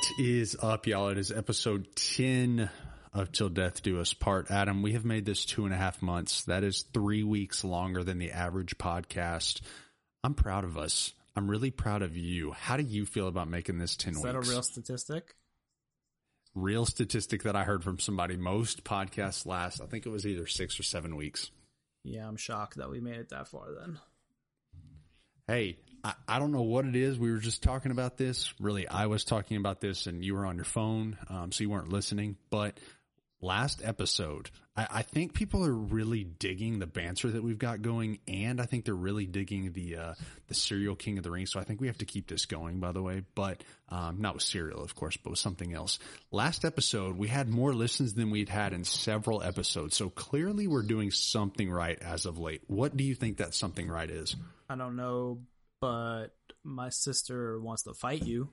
What is up, y'all? It is episode 10 of Till Death Do Us Part. Adam, we have made this two and a half months. That is three weeks longer than the average podcast. I'm proud of us. I'm really proud of you. How do you feel about making this 10 Is weeks? that a real statistic? real statistic that I heard from somebody. Most podcasts last, I think it was either six or seven weeks. Yeah, I'm shocked that we made it that far then. Hey, I, I don't know what it is. We were just talking about this. Really, I was talking about this and you were on your phone, um, so you weren't listening. But last episode, I, I think people are really digging the banter that we've got going, and I think they're really digging the uh, the cereal King of the Ring. So I think we have to keep this going. By the way, but um, not with cereal, of course, but with something else. Last episode, we had more listens than we'd had in several episodes. So clearly, we're doing something right as of late. What do you think that something right is? I don't know, but my sister wants to fight you.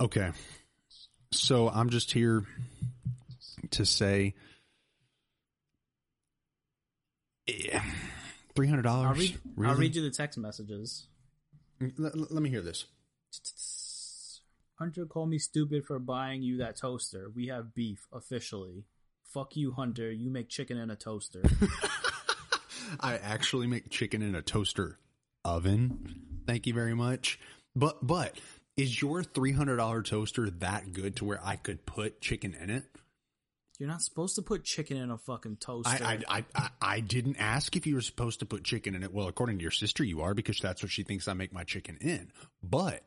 Okay. So I'm just here to say eh, three hundred dollars. read, Really? I'll read you the text messages. Let, let me hear this. Hunter called me stupid for buying you that toaster. We have beef officially. Fuck you, Hunter. You make chicken in a toaster. I actually make chicken in a toaster oven. Thank you very much. But but is your three hundred dollar toaster that good to where I could put chicken in it? You're not supposed to put chicken in a fucking toaster. I, I, I, I, I didn't ask if you were supposed to put chicken in it. Well, according to your sister, you are because that's what she thinks I make my chicken in. But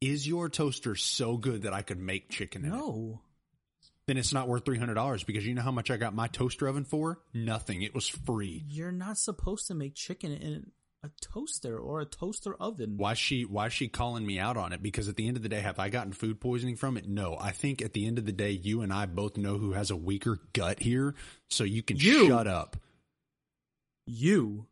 is your toaster so good that I could make chicken in it? no. Then it's not worth three hundred dollars because you know how much I got my toaster oven for? Nothing. It was free. You're not supposed to make chicken in a toaster or a toaster oven. Why is she why is she calling me out on it? Because at the end of the day, have I gotten food poisoning from it? No. I think at the end of the day, you and I both know who has a weaker gut here, so you can You. shut up. You.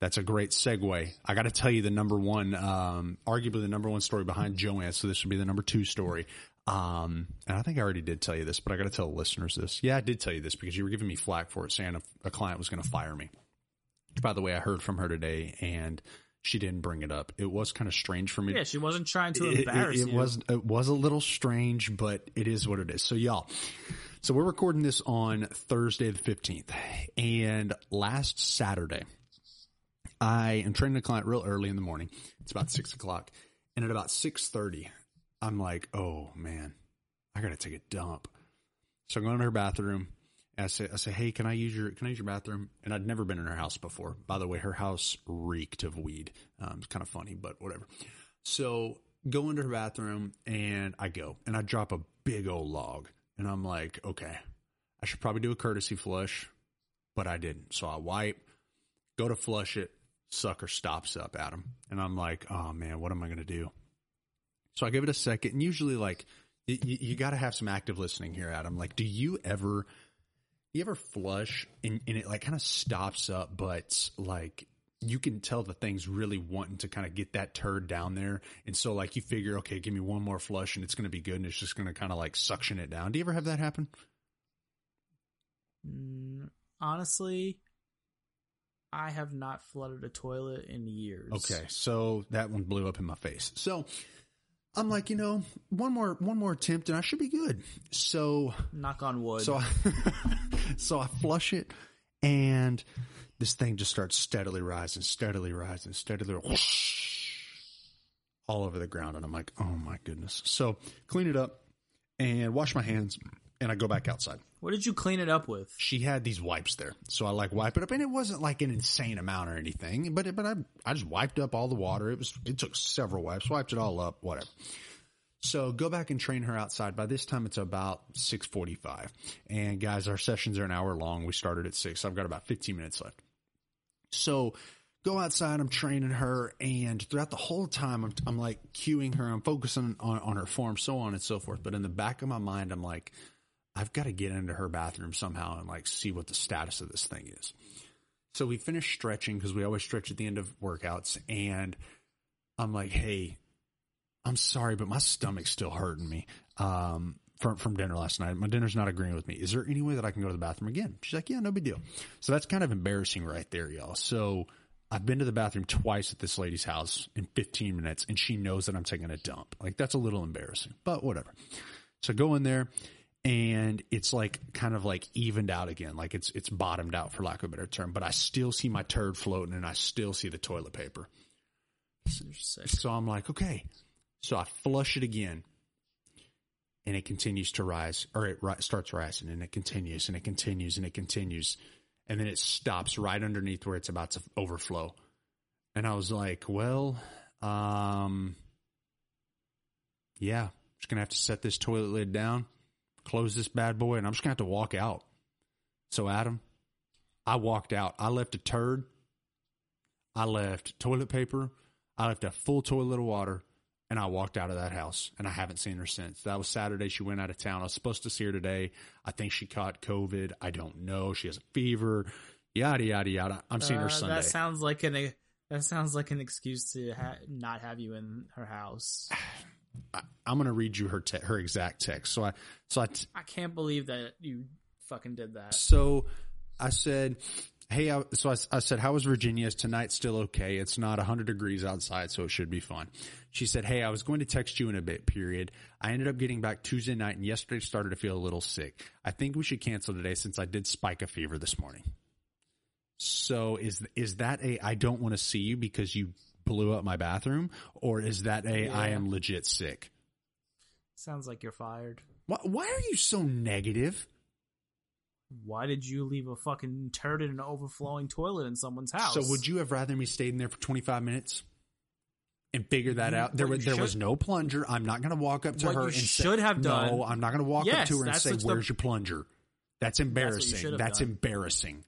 That's a great segue. I got to tell you the number one, um, arguably the number one story behind Joanne. So this would be the number two story. Um, and I think I already did tell you this, but I got to tell the listeners this. Yeah, I did tell you this because you were giving me flack for it, saying a, a client was going to fire me. By the way, I heard from her today, and she didn't bring it up. It was kind of strange for me. Yeah, she wasn't trying to It- it, embarrass it you. was it was a little strange, but it is what it is. So y'all, so we're recording this on Thursday the fifteenth, and last Saturday, I am training a client real early in the morning. It's about six o'clock, and at about six thirty, I'm like, oh man, I gotta take a dump. So I go into her bathroom. And I say, I say, hey, can I use your, can I use your bathroom? And I'd never been in her house before. By the way, her house reeked of weed. Um, it's kind of funny, but whatever. So go into her bathroom and I go and I drop a big old log and I'm like, okay, I should probably do a courtesy flush, but I didn't. So I wipe, go to flush it, sucker stops up, Adam. And I'm like, oh man, what am I going to do? So I give it a second and usually like, you, you got to have some active listening here, Adam. Like, do you ever, you ever flush and, and it like kind of stops up, but like you can tell the thing's really wanting to kind of get that turd down there. And so like you figure, okay, give me one more flush and it's going to be good. And it's just going to kind of like suction it down. Do you ever have that happen? Mm, honestly, I have not flooded a toilet in years. Okay. So that one blew up in my face. So I'm like, you know, one more, one more attempt and I should be good. So Knock on wood. So I, so I flush it, and this thing just starts steadily rising, steadily rising, steadily whoosh, all over the ground, and I'm like, oh my goodness. So clean it up and wash my hands, and I go back outside. what did you clean it up with? She had these wipes there, so I like wipe it up, and it wasn't like an insane amount or anything, but but I I just wiped up all the water. It was it took several wipes, wiped it all up, whatever. So go back and train her outside. By this time, it's about six forty-five. And guys, our sessions are an hour long. We started at six. So I've got about fifteen minutes left. So go outside. I'm training her, and throughout the whole time, I'm, I'm like cueing her. I'm focusing on on her form, so on and so forth. But in the back of my mind, I'm like, I've got to get into her bathroom somehow and like see what the status of this thing is. So we finished stretching because we always stretch at the end of workouts, and I'm like, hey. I'm sorry, but my stomach's still hurting me um, from from dinner last night. My dinner's not agreeing with me. Is there any way that I can go to the bathroom again? She's like, yeah, no big deal. So that's kind of embarrassing right there, y'all. So I've been to the bathroom twice at this lady's house in 15 minutes and she knows that I'm taking a dump. Like that's a little embarrassing, but whatever. So go in there and it's like kind of like evened out again. Like it's, it's bottomed out for lack of a better term, but I still see my turd floating and I still see the toilet paper. So I'm like, okay. So I flush it again and it continues to rise or it ri- starts rising and it continues and it continues and it continues. And then it stops right underneath where it's about to overflow. And I was like, well, um, yeah, just gonna have to set this toilet lid down, close this bad boy, and I'm just gonna have to walk out. So Adam, I walked out. I left a turd. I left toilet paper. I left a full toilet of water and I walked out of that house and I haven't seen her since. That was Saturday. She went out of town. I was supposed to see her today. I think she caught COVID. I don't know. She has a fever. Yada yada yada. I'm seeing her Uh, Sunday. That sounds like an that sounds like an excuse to ha- not have you in her house. I, I'm gonna read you her te- her exact text. So I so I t- I can't believe that you fucking did that. so I said, hey, I, so I, I said, how was Virginia? Is tonight still okay? It's not 100 degrees outside, so it should be fun. She said, hey, I was going to text you in a bit, period. I ended up getting back Tuesday night and yesterday started to feel a little sick. I think we should cancel today since I did spike a fever this morning. So is, is that a, I don't want to see you because you blew up my bathroom or is that a, I Yeah. am legit sick? Sounds like you're fired. Why, why are you so negative? Why did you leave a fucking turd in an overflowing toilet in someone's house? So would you have rather me stayed in there for 25 minutes and figure that You- out? There was there was no plunger. I'm not going to walk up to her and say, should have done- No, I'm not going to walk up to her and say, the- "Where's your plunger?" That's embarrassing. should have That's embarrassing.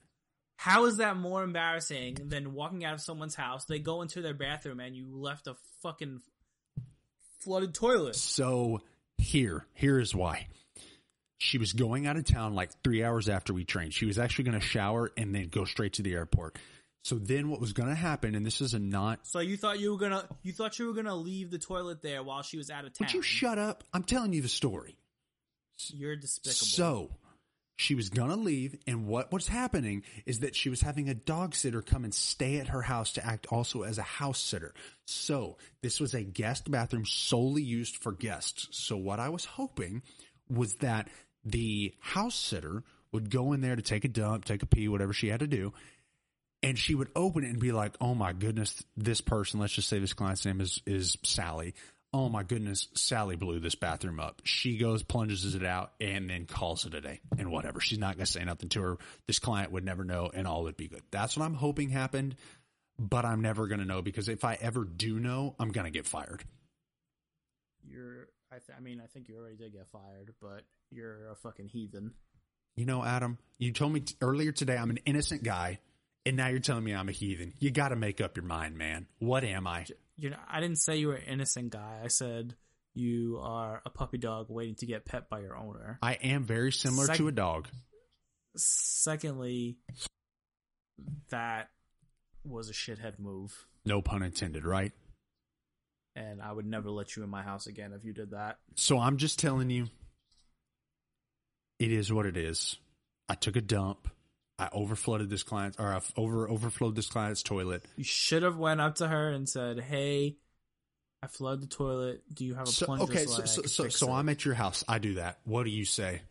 How is that more embarrassing than walking out of someone's house? They go into their bathroom and you left a fucking flooded toilet. So here, here is why. She was going out of town like three hours after we trained. She was actually going to shower and then go straight to the airport. So then what was going to happen, and this is a not So you thought you were gonna you thought you were gonna leave the toilet there while she was out of town. Would you shut up? I'm telling you the story. You're despicable. So she was gonna leave, and what was happening is that she was having a dog sitter come and stay at her house to act also as a house sitter. So this was a guest bathroom solely used for guests. So what I was hoping was that the house sitter would go in there to take a dump, take a pee, whatever she had to do. And she would open it and be like, "Oh my goodness, this person. Let's just say this client's name is is Sally. Oh my goodness, Sally blew this bathroom up. She goes, plunges it out, and then calls it a day and whatever. She's not going to say nothing to her. This client would never know, and all would be good. That's what I'm hoping happened, but I'm never going to know because if I ever do know, I'm going to get fired. You're. I, th- I mean, I think you already did get fired, but you're a fucking heathen. You know, Adam, you told me t- earlier today I'm an innocent guy, and now you're telling me I'm a heathen. You got to make up your mind, man. What am I? You know, I didn't say you were an innocent guy. I said you are a puppy dog waiting to get pet by your owner. I am very similar Sec- to a dog. Secondly, that was a shithead move, No pun intended, right? and I would never let you in my house again if you did that. So I'm just telling you, it is what it is. I took a dump. I overflooded this client, or I over overflowed this client's toilet. You should have went up to her and said, "Hey, I flooded the toilet. Do you have a So plunger?" okay, so, so I so so, fix so it?" I'm at your house. I do that. What do you say?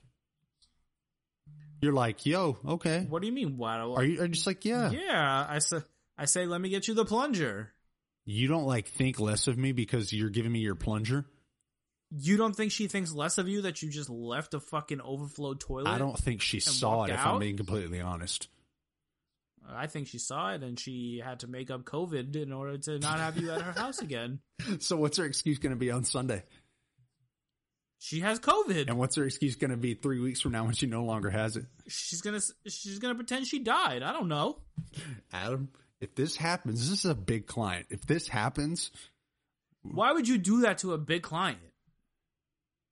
You're like, yo, okay. What do you mean? Why? Are you are you just like, yeah. Yeah, I say, I say, let me get you the plunger. You don't like think less of me because you're giving me your plunger. You don't think she thinks less of you that you just left a fucking overflowed toilet? I don't think she saw it. If I'm being completely honest. I think she saw it and she had to make up COVID in order to not have you at her house again. So what's her excuse going to be on Sunday? She has COVID. And what's her excuse going to be three weeks from now when she no longer has it? She's gonna she's gonna pretend she died. I don't know. Adam, if this happens, this is a big client. If this happens, Why would you do that to a big client?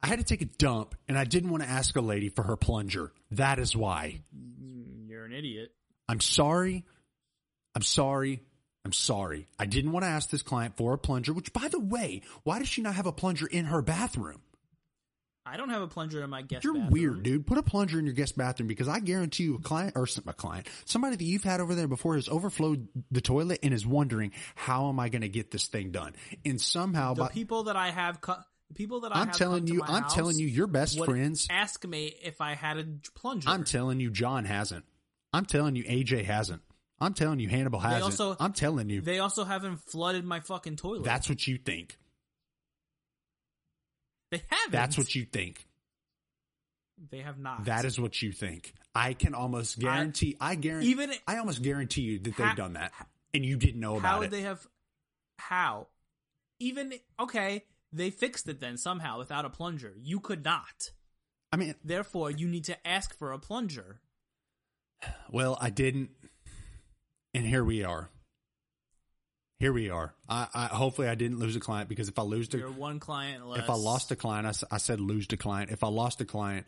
I had to take a dump and I didn't want to ask a lady for her plunger. That is why. You're an idiot. I'm sorry. I'm sorry. I'm sorry. I didn't want to ask this client for a plunger, which by the way, why does she not have a plunger in her bathroom? I don't have a plunger in my guest bathroom. You're bathroom. weird, dude. Put a plunger in your guest bathroom because I guarantee you a client or some- a client, somebody that you've had over there before has overflowed the toilet and is wondering how am I going to get this thing done? And somehow, The by, people that I have, co- the people that I I'm have telling you, I'm telling you, your best friends. ask me if I had a plunger. I'm telling you, John hasn't. I'm telling you, AJ hasn't. I'm telling you, Hannibal hasn't. also- I'm telling you, they also haven't flooded my fucking toilet. that's what you think. they haven't. That's what you think. they have not. That is what you think. I can almost guarantee. I, guarantee. even I almost guarantee you that How- they've done that, and you didn't know about would it. How they have? How? Even okay, they fixed it then somehow without a plunger. You could not. I mean, Therefore, you need to ask for a plunger. well, I didn't, and here we are. Here we are. I, I hopefully I didn't lose a client because if I lose You're one client less. if I lost a client, I said lose to client. If I lost a client,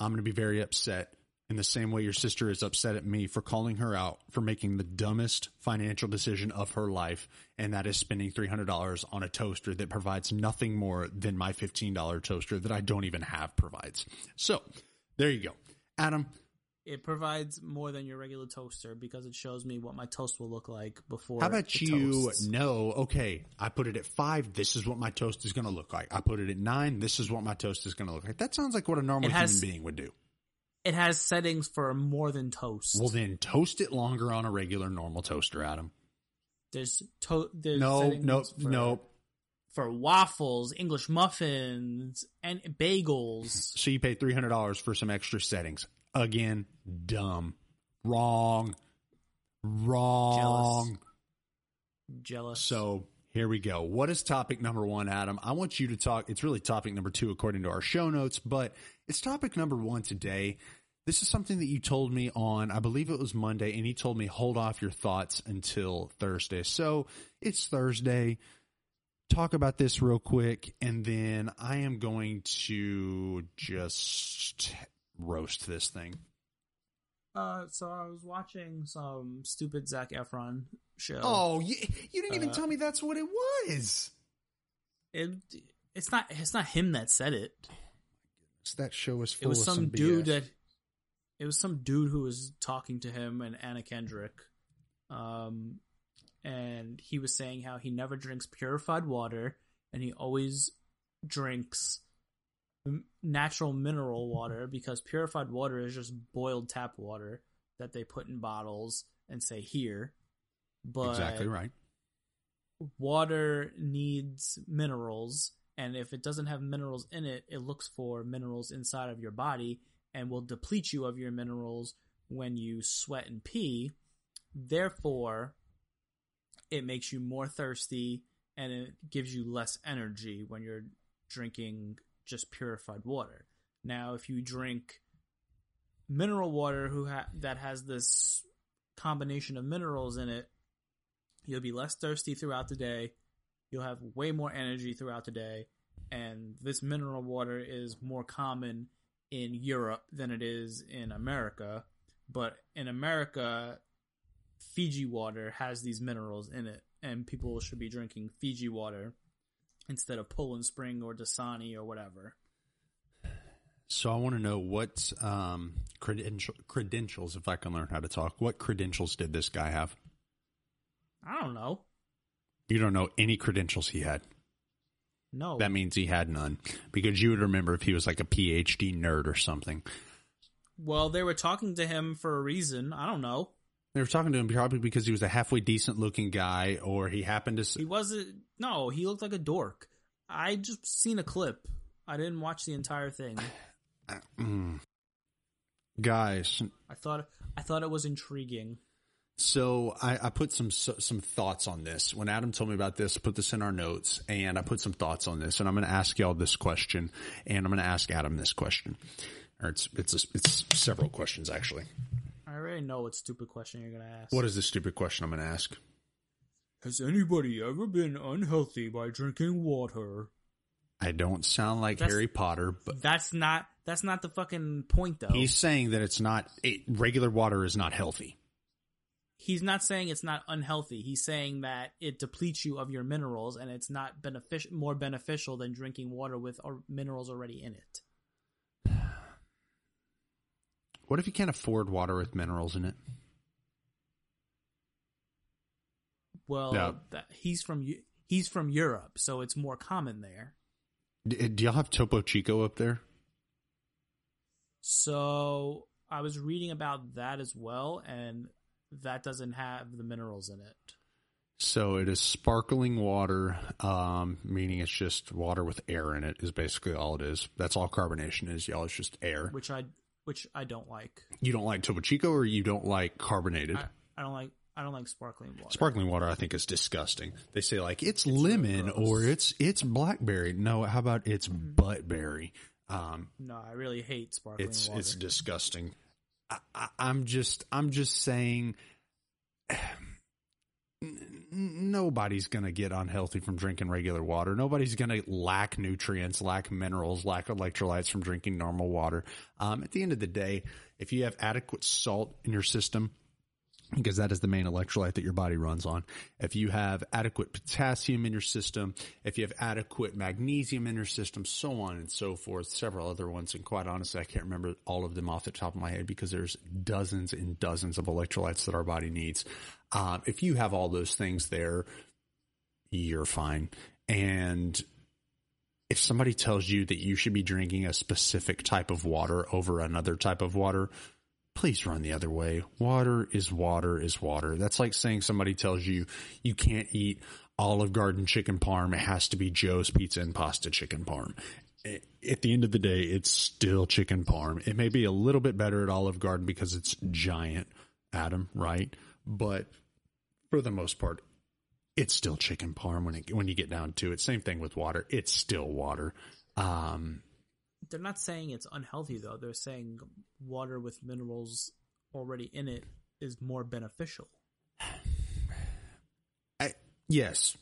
I'm going to be very upset. In the same way your sister is upset at me for calling her out for making the dumbest financial decision of her life, and that is spending $300 on a toaster that provides nothing more than my $15 toaster that I don't even have provides. So, there you go. Adam, it provides more than your regular toaster because it shows me what my toast will look like before. how about you toasts. know, okay, I put it at five, this is what my toast is going to look like. I put it at nine, this is what my toast is going to look like. That sounds like what a normal has- human being would do. It has settings for more than toast. Well, then toast it longer on a regular normal toaster, Adam. there's to- there's No, no, for, no. for waffles, English muffins, and bagels. So you pay three hundred dollars for some extra settings. Again, dumb, wrong, wrong. Jealous. So here we go. What is topic number one, Adam? I want you to talk. It's really topic number two according to our show notes, but it's topic number one today. This is something that you told me on, I believe it was Monday, and you told me hold off your thoughts until Thursday. So it's Thursday. Talk about this real quick, and then I am going to just roast this thing. Uh, so I was watching some stupid Zac Efron show. Oh, you, you didn't even Uh, tell me that's what it was. it, it's not it's not him that said it. That show was It was of some, some dude BS. that it was some dude who was talking to him and Anna Kendrick. Um and he was saying how he never drinks purified water and he always drinks natural mineral water because purified water is just boiled tap water that they put in bottles and say here. But exactly right. water needs minerals and if it doesn't have minerals in it it looks for minerals inside of your body and will deplete you of your minerals when you sweat and pee therefore it makes you more thirsty and it gives you less energy when you're drinking just purified water now if you drink mineral water who ha- that has this combination of minerals in it You'll be less thirsty throughout the day. You'll have way more energy throughout the day. And this mineral water is more common in Europe than it is in America. But in America, Fiji water has these minerals in it. And people should be drinking Fiji water instead of Poland Spring or Dasani or whatever. So I want to know what um, credential, credentials, if I can learn how to talk, what credentials did this guy have? I don't know. You don't know any credentials he had. No. That means he had none because you would remember if he was like a PhD nerd or something. well, they were talking to him for a reason. I don't know. They were talking to him probably because he was a halfway decent looking guy or he happened to. He wasn't. No, he looked like a dork. I just seen a clip. I didn't watch the entire thing. Mm. Guys, I thought I thought it was intriguing. So I, I put some some thoughts on this. When Adam told me about this, I put this in our notes, and I put some thoughts on this. And I'm going to ask y'all this question, and I'm going to ask Adam this question. Or it's it's a, it's several questions actually. I already know what stupid question you're gonna ask. What is the stupid question I'm going to ask? Has anybody ever been unhealthy by drinking water? I don't sound like That's- Harry Potter, but That's not. That's not the fucking point, though. he's saying that it's not it, regular water is not healthy. he's not saying it's not unhealthy. He's saying that it depletes you of your minerals and it's not benefic- more beneficial than drinking water with or minerals already in it. What if you can't afford water with minerals in it? Well, No. that, he's from he's from Europe, so it's more common there. D- do y'all have Topo Chico up there? So I was reading about that as well, and that doesn't have the minerals in it. So it is sparkling water, um, meaning it's just water with air in it. Is basically all it is. That's all carbonation is, y'all. It's just air. which I which I don't like. You don't like Topo Chico, or you don't like carbonated. I, I don't like I don't like sparkling water. Sparkling water, I think, is disgusting. They say like it's, lemon gross. or it's it's blackberry. No, how about it's buttberry? Um, no, I really hate sparkling it's water. it's disgusting. I, I, I'm just I'm just saying. Nobody's going to get unhealthy from drinking regular water. Nobody's going to lack nutrients, lack minerals, lack electrolytes from drinking normal water. Um, at the end of the day, if you have adequate salt in your system, because that is the main electrolyte that your body runs on. If you have adequate potassium in your system, if you have adequate magnesium in your system, so on and so forth, several other ones. And quite honestly, I can't remember all of them off the top of my head because there's dozens and dozens of electrolytes that our body needs. Um, if you have all those things there, you're fine. And if somebody tells you that you should be drinking a specific type of water over another type of water, please run the other way. Water is water is water. That's like saying somebody tells you you can't eat Olive Garden chicken parm. It has to be Joe's Pizza and Pasta chicken parm. At the end of the day, it's still chicken parm. It may be a little bit better at Olive Garden because it's giant, Adam, right? But for the most part, it's still chicken parm when it when you get down to it. Same thing with water. It's still water. Um, They're not saying it's unhealthy though. They're saying water with minerals already in it is more beneficial. I, yes,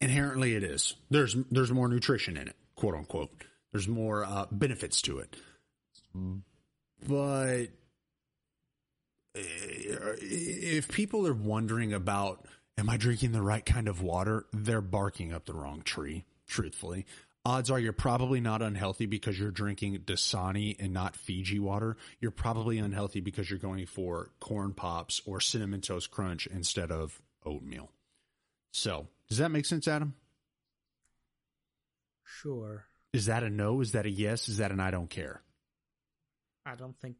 inherently it is. There's there's more nutrition in it, quote unquote. There's more uh, benefits to it, but uh, if people are wondering about am I drinking the right kind of water, they're barking up the wrong tree. Truthfully, odds are you're probably not unhealthy because you're drinking Dasani and not Fiji water. You're probably unhealthy because you're going for corn pops or cinnamon toast crunch instead of oatmeal. So, does that make sense, Adam? Sure. Is that a no? Is that a yes? Is that an I don't care? I don't think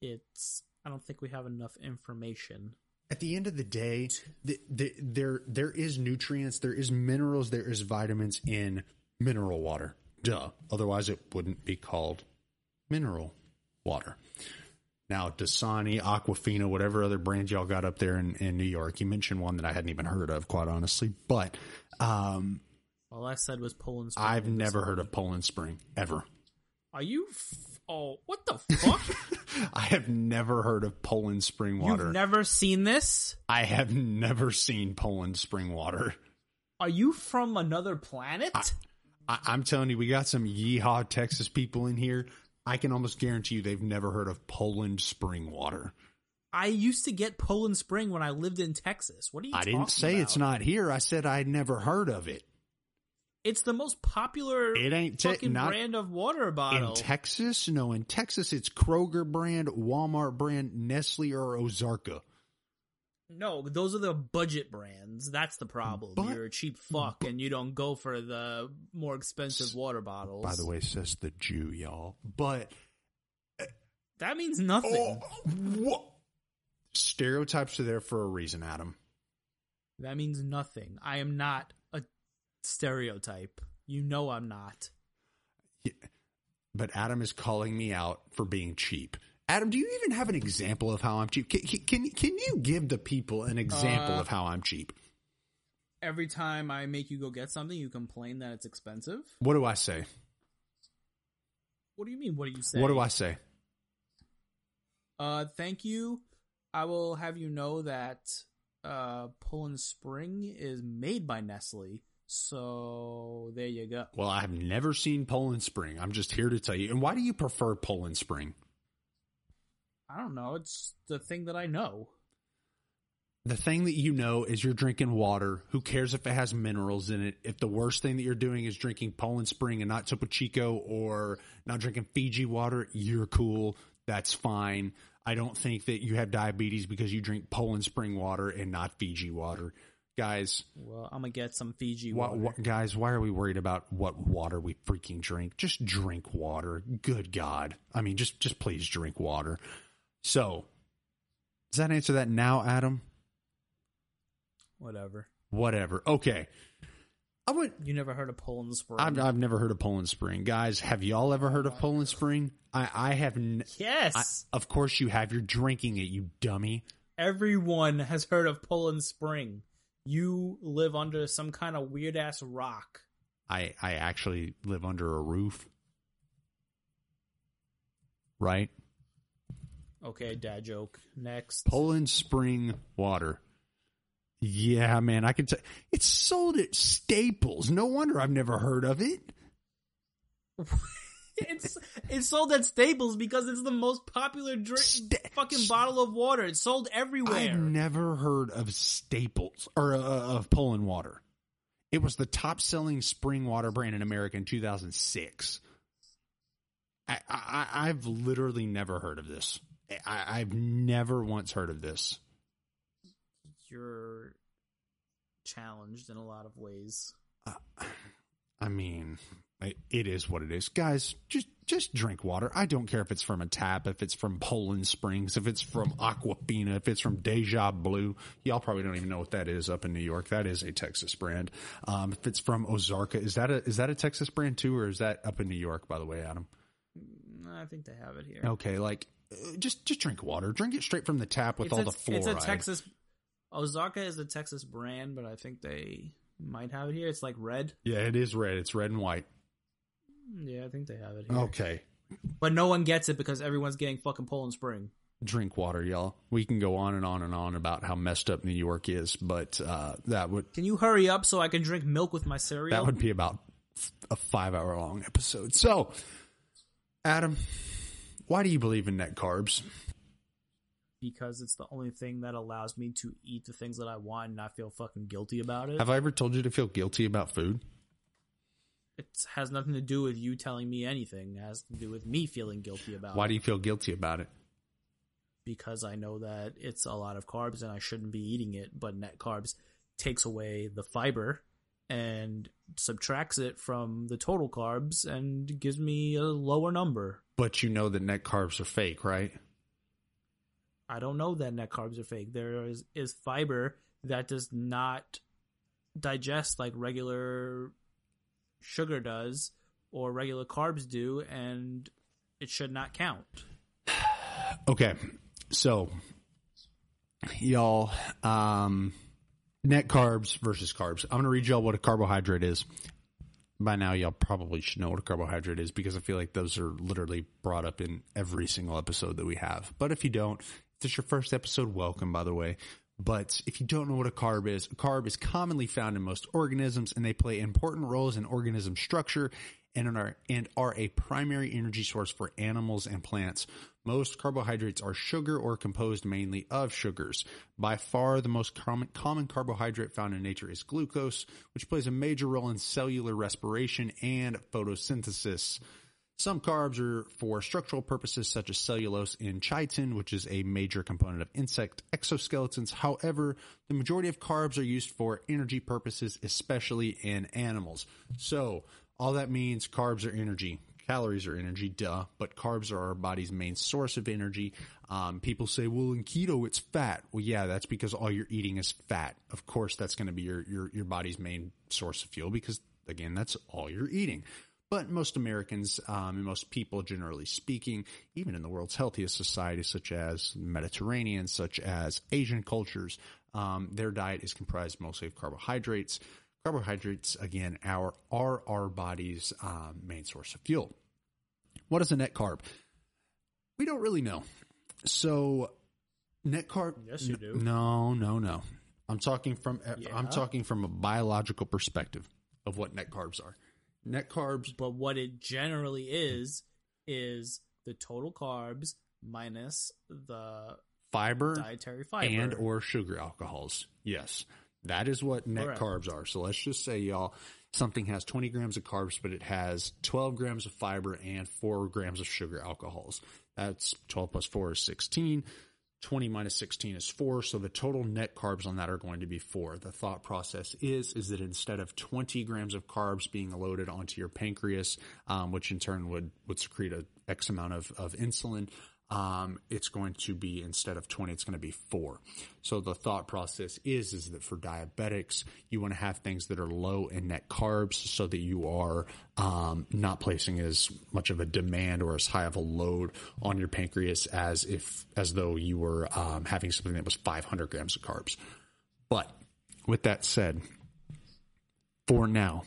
it's I don't think we have enough information. At the end of the day, the, the, there there is nutrients, there is minerals, there is vitamins in mineral water. Duh. Otherwise, it wouldn't be called mineral water. Now, Dasani, Aquafina, whatever other brands y'all got up there in, in New York, you mentioned one that I hadn't even heard of, quite honestly. But um, All I said was Poland Spring. I've never heard of Poland Spring ever. Are you? F- oh, what the fuck? I have never heard of Poland Spring water. You've never seen this? I have never seen Poland Spring water. Are you from another planet? I, I'm telling you, we got some yeehaw Texas people in here. I can almost guarantee you they've never heard of Poland Spring water. I used to get Poland Spring when I lived in Texas. What are you? I didn't say it's not here. I said I'd never heard of it. It's the most popular It ain't te- fucking not brand of water bottle in. Texas. No, in Texas it's Kroger brand, Walmart brand, Nestle, or Ozarka. No, those are the budget brands. That's the problem. But- You're a cheap fuck, and you don't go for the more expensive water bottles. By the way, says the Jew, y'all. But that means nothing. oh, what? Stereotypes are there for a reason, Adam. That means nothing. I am not a stereotype. You know I'm not. but Adam is calling me out for being cheap. Adam, do you even have an example of how I'm cheap? Can, can, can you give the people an example Uh, of how I'm cheap? Every time I make you go get something, you complain that it's expensive. What do I say? What do you mean? What do you say? What do I say? Uh, thank you. I will have you know that uh, Poland Spring is made by Nestle. So there you go. Well, I have never seen Poland Spring. I'm just here to tell you. And why do you prefer Poland Spring? I don't know. It's the thing that I know. the thing that you know is you're drinking water. Who cares if it has minerals in it? If the worst thing that you're doing is drinking Poland Spring and not Topo Chico or not drinking Fiji water, you're cool. That's fine. I don't think that you have diabetes because you drink Poland Spring water and not Fiji water. Guys, Well, I'm gonna get some Fiji water. guys, why are we worried about what water we freaking drink? Just drink water. Good God. I mean, just just please drink water. So, does that answer that now, Adam? Whatever. Whatever. Okay. I would. You never heard of Poland Spring? I've, I've never heard of Poland Spring, guys. Have y'all ever heard of Poland Spring? I I have. N- yes. I, of course you have. You're drinking it, you dummy. Everyone has heard of Poland Spring. You live under some kind of weird ass rock. I I actually live under a roof. Right. Okay, dad joke. Next. Poland Spring water. Yeah, man, I can tell. It's sold at Staples. No wonder I've never heard of it. it's it's sold at Staples because it's the most popular drink Sta- fucking bottle of water. It's sold everywhere. I've never heard of Staples or uh, of Poland water. It was the top selling spring water brand in America in 2006. I, I, I've literally never heard of this. I, I've never once heard of this. You're challenged in a lot of ways. I mean, it it is what it is, guys. Just just drink water. I don't care if it's from a tap, if it's from Poland Springs, if it's from Aquafina, if it's from Deja Blue. Y'all probably don't even know what that is up in New York. That is a Texas brand. Um, if it's from Ozarka, is that a is that a Texas brand too, or is that up in New York? By the way, Adam. I think they have it here. Okay, like uh, just just drink water. Drink it straight from the tap with it's all a, the fluoride. It's a Texas. Ozarka is a Texas brand, but I think they might have it here. It's like red. yeah, it is red. It's red and white. Yeah, I think they have it here. Okay, But no one gets it because everyone's getting fucking Poland Spring. drink water, y'all. We can go on and on and on about how messed up New York is, but uh, that would Can you hurry up so I can drink milk with my cereal? that would be about a five hour long episode. So, Adam, why do you believe in net carbs? because it's the only thing that allows me to eat the things that I want and not feel fucking guilty about it. Have I ever told you to feel guilty about food? it has nothing to do with you telling me anything. It has to do with me feeling guilty about it. Why it. do you feel guilty about it? because I know that it's a lot of carbs and I shouldn't be eating it, but net carbs takes away the fiber and subtracts it from the total carbs and gives me a lower number. But you know that net carbs are fake, right? I don't know that net carbs are fake. There is, is fiber that does not digest like regular sugar does or regular carbs do, and it should not count. Okay. So, y'all, um, net carbs versus carbs. I'm going to read y'all what a carbohydrate is. By now, y'all probably should know what a carbohydrate is because I feel like those are literally brought up in every single episode that we have. But if you don't, if this is your first episode, welcome, by the way. But if you don't know what a carb is, a carb is commonly found in most organisms and they play important roles in organism structure and are, and are a primary energy source for animals and plants. Most carbohydrates are sugar or composed mainly of sugars. By far, the most common, common carbohydrate found in nature is glucose, which plays a major role in cellular respiration and photosynthesis. Some carbs are for structural purposes such as cellulose and chitin, which is a major component of insect exoskeletons. However, the majority of carbs are used for energy purposes, especially in animals. So, all that means carbs are energy. Calories are energy, duh, but carbs are our body's main source of energy. Um, people say, well, in keto, it's fat. Well, yeah, that's because all you're eating is fat. Of course, that's going to be your, your, your body's main source of fuel because, again, that's all you're eating. But most Americans um, and most people, generally speaking, even in the world's healthiest societies, such as Mediterranean, such as Asian cultures, um, their diet is comprised mostly of carbohydrates. Carbohydrates, again, our, are our body's um, main source of fuel. What is a net carb? We don't really know. So, net carb. Yes, you do. No, no, no. I'm talking from. Uh, I'm talking from a biological perspective of what net carbs are. Net carbs But what it generally is is the total carbs minus the fiber dietary fiber and or sugar alcohols. Yes, that is what net Correct. carbs are. So let's just say y'all something has 20 grams of carbs, but it has 12 grams of fiber and four grams of sugar alcohols. That's 12 plus four is 16. 20 minus 16 is 4 so the total net carbs on that are going to be 4 the thought process is is that instead of 20 grams of carbs being loaded onto your pancreas um, which in turn would would secrete a x amount of, of insulin um, it's going to be instead of 20 it's going to be 4 so the thought process is is that for diabetics you want to have things that are low in net carbs so that you are um, not placing as much of a demand or as high of a load on your pancreas as if as though you were um, having something that was 500 grams of carbs. But with that said for now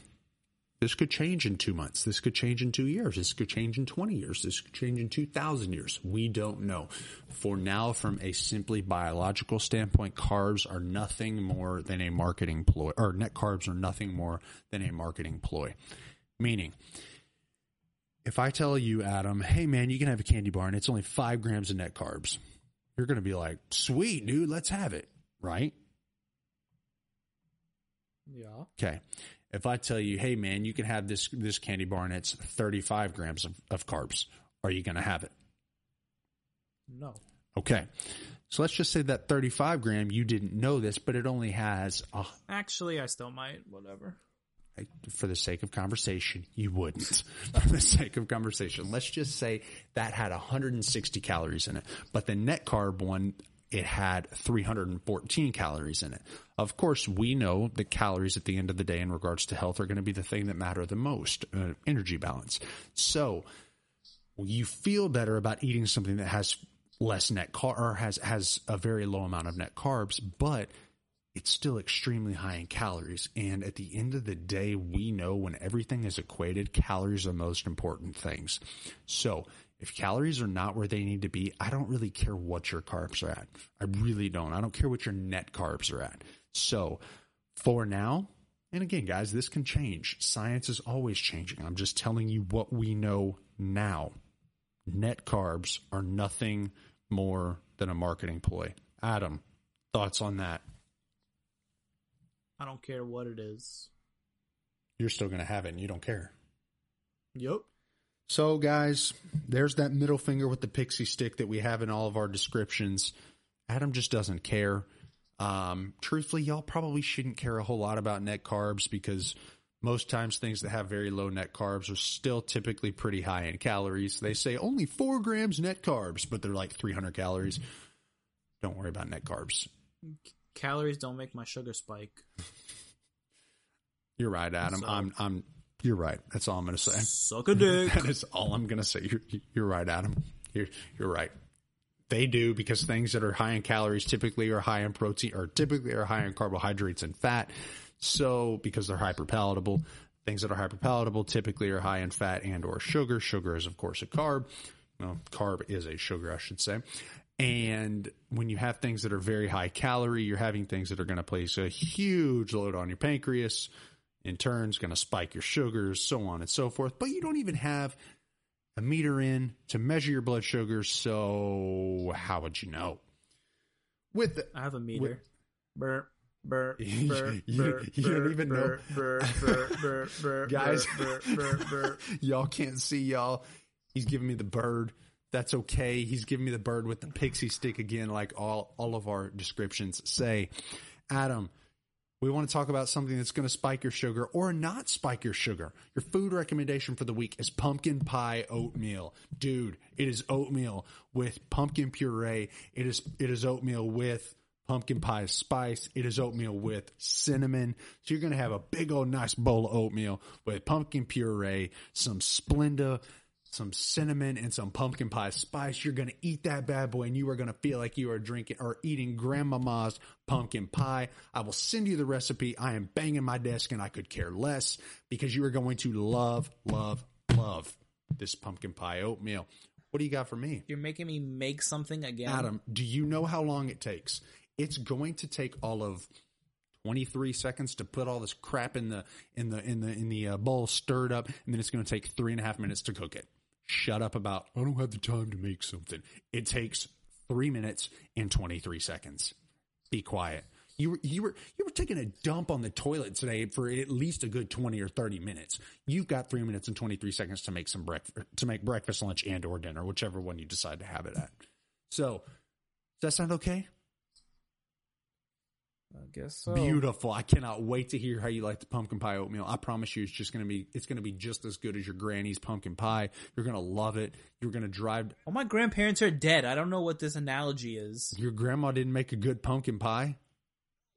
this could change in two months. This could change in two years. This could change in 20 years. This could change in 2,000 years. We don't know. For now, from a simply biological standpoint, carbs are nothing more than a marketing ploy, or net carbs are nothing more than a marketing ploy. Meaning, if I tell you, Adam, hey man, you can have a candy bar and it's only five grams of net carbs, you're going to be like, sweet, dude, let's have it. Right? yeah Okay. If I tell you, hey man, you can have this this candy bar and it's 35 grams of, of carbs, are you going to have it? no Okay. So let's just say that 35 gram, you didn't know this, but it only has, uh, actually i still might whatever for the sake of conversation, you wouldn't. for the sake of conversation, let's just say that had 160 calories in it, but the net carb one, it had 314 calories in it. Of course, we know that calories at the end of the day in regards to health are going to be the thing that matter the most, uh, energy balance. So you feel better about eating something that has less net car or has, has a very low amount of net carbs, but it's still extremely high in calories. And at the end of the day, we know when everything is equated, calories are the most important things. So if calories are not where they need to be, I don't really care what your carbs are at. I really don't. I don't care what your net carbs are at. So for now, and again, guys, this can change. Science is always changing. I'm just telling you what we know now. Net carbs are nothing more than a marketing ploy. Adam, thoughts on that? i don't care what it is you're still going to have it and you don't care. yep So, guys, there's that middle finger with the pixie stick that we have in all of our descriptions. Adam just doesn't care. Um, truthfully, y'all probably shouldn't care a whole lot about net carbs because most times things that have very low net carbs are still typically pretty high in calories. They say only four grams net carbs, but they're like 300 calories. Don't worry about net carbs. calories don't make my sugar spike You're right, Adam. So- I'm, I'm, you're right. That's all I'm going to say. suck a dick That is all I'm going to say. You're, you're right, Adam. You're, you're right. They do because things that are high in calories typically are high in protein or typically are high in carbohydrates and fat. So because they're hyper palatable, things that are hyper palatable typically are high in fat and or sugar. Sugar is of course a carb. Well, carb is a sugar, I should say. And when you have things that are very high calorie, you're having things that are going to place a huge load on your pancreas. In turn, is going to spike your sugars, so on and so forth. But you don't even have a meter in to measure your blood sugar. So how would you know? With the, i have a meter burr burr You- burr burr you don't even know. Guys. y'all can't see y'all. He's giving me the bird. That's okay. He's giving me the bird with the pixie stick again, like all all of our descriptions say. Adam, we want to talk about something that's going to spike your sugar or not spike your sugar. Your food recommendation for the week is pumpkin pie oatmeal. Dude, it is oatmeal with pumpkin puree. It is it is oatmeal with pumpkin pie spice. It is oatmeal with cinnamon. So you're going to have a big old nice bowl of oatmeal with pumpkin puree, some Splenda, some cinnamon and some pumpkin pie spice. You're going to eat that bad boy and you are going to feel like you are drinking or eating grandmama's pumpkin pie. I will send you the recipe. I am banging my desk and I could care less because you are going to love, love, love this pumpkin pie oatmeal. What do you got for me? You're making me make something again. Adam, do you know how long it takes? It's going to take all of 23 seconds to put all this crap in the in the in the in the uh, bowl stirred up, and then it's going to take three and a half minutes to cook it. Shut up about I don't have the time to make something. It takes three minutes and 23 seconds. Be quiet. You were, you were, you were taking a dump on the toilet today for at least a good 20 or 30 minutes. You've got three minutes and 23 seconds to make some breakfast, to make breakfast, lunch, and or dinner, whichever one you decide to have it at. So, does that sound okay? I guess so. Beautiful. I cannot wait to hear how you like the pumpkin pie oatmeal. I promise you it's just going to be it's going to be just as good as your granny's pumpkin pie. You're going to love it. You're going to drive All my grandparents are dead. I don't know what this analogy is. Your grandma didn't make a good pumpkin pie?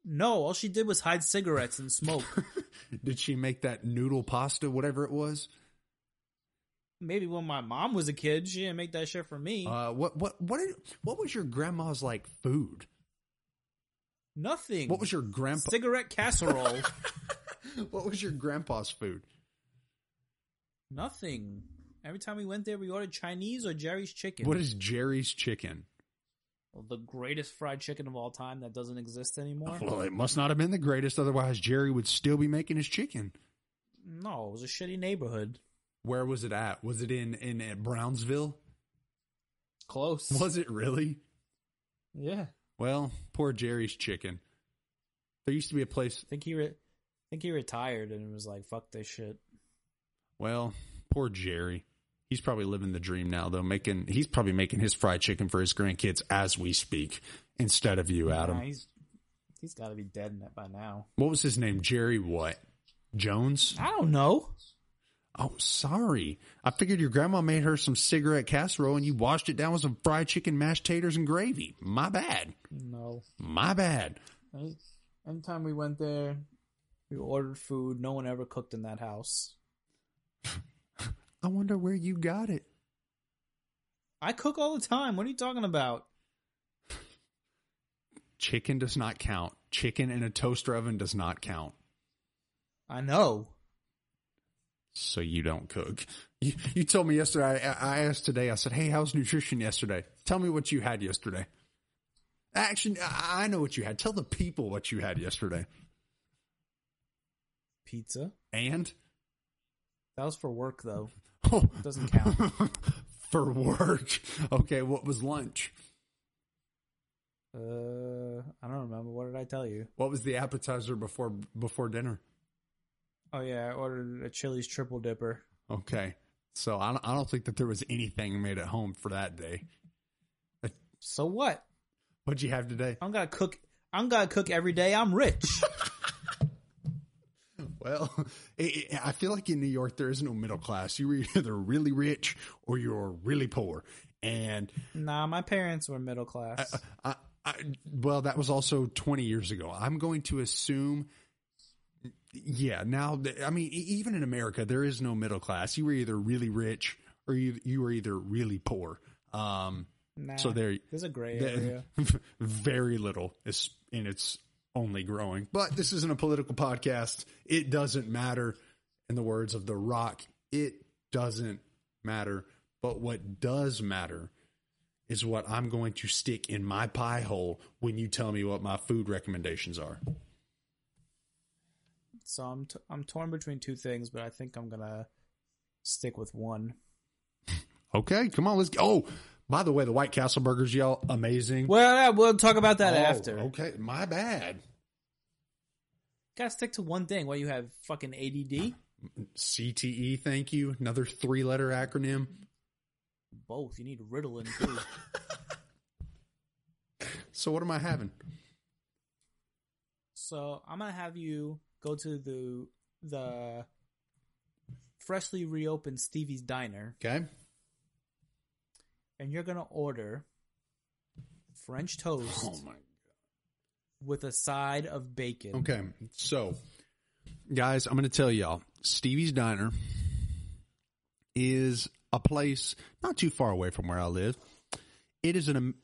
No, all she did was hide cigarettes and smoke. Did she make that noodle pasta whatever it was? Maybe when my mom was a kid, she didn't make that shit for me. Uh what what what did, what was your grandma's like food? Nothing. What was your grandpa cigarette casserole? What was your grandpa's food? Nothing. Every time we went there, we ordered Chinese or Jerry's chicken. What is Jerry's chicken? Well, the greatest fried chicken of all time that doesn't exist anymore? Well, it must not have been the greatest otherwise Jerry would still be making his chicken. No, it was a shitty neighborhood. Where was it at? Was it in in Brownsville? Close. Was it really? Yeah. Well, poor Jerry's chicken. There used to be a place. I think he re- I think he retired and was like, "Fuck this shit." Well, poor Jerry. He's probably living the dream now, though. Making he's probably making his fried chicken for his grandkids as we speak, instead of you, Adam. Nah, he's he's got to be dead by now. What was his name? Jerry what? Jones? I don't know. Oh, sorry. I figured your grandma made her some cigarette casserole and you washed it down with some fried chicken, mashed taters, and gravy. My bad. No. My bad. Any- Anytime we went there, we ordered food. No one ever cooked in that house. I wonder where you got it. I cook all the time. What are you talking about? Chicken does not count. Chicken in a toaster oven does not count. I know. So you don't cook. You, you told me yesterday. I, I asked today. I said, "Hey, how's nutrition yesterday? Tell me what you had yesterday." Actually, I I know what you had. Tell the people what you had yesterday. Pizza. And That was for work though. oh, Doesn't count. for work. Okay, what was lunch? Uh, I don't remember. What did I tell you? What was the appetizer before before dinner? Oh yeah, I ordered a Chili's triple dipper. Okay, so I don't, I don't think that there was anything made at home for that day. So what? What'd you have today? I'm gonna cook. I'm gonna cook every day. I'm rich. Well, it, it- I feel like in New York there is no middle class. You're either really rich or you're really poor. And nah, my parents were middle class. I, I, well, that was also 20 years ago. I'm going to assume, yeah. Now, I mean, even in America, there is no middle class. You were either really rich or you you were either really poor. Um, nah, so there, there's a gray area. very little is and it's only growing but this isn't a political podcast it doesn't matter in the words of the rock it doesn't matter but what does matter is what i'm going to stick in my pie hole when you tell me what my food recommendations are So I'm t- I'm torn between two things, but I think I'm gonna stick with one. okay come on let's go oh by the way the white castle burgers y'all amazing Well, yeah, we'll talk about that Oh, after. okay my bad Gotta stick to one thing. Why you have fucking ADD? cte thank you another three letter acronym Both. You need Ritalin too. so what am i having so I'm gonna have you go to the the freshly reopened Stevie's Diner, okay and you're gonna order French toast oh my with a side of bacon. Okay, so guys, I'm going to tell y'all Stevie's Diner is a place not too far away from where I live. It is an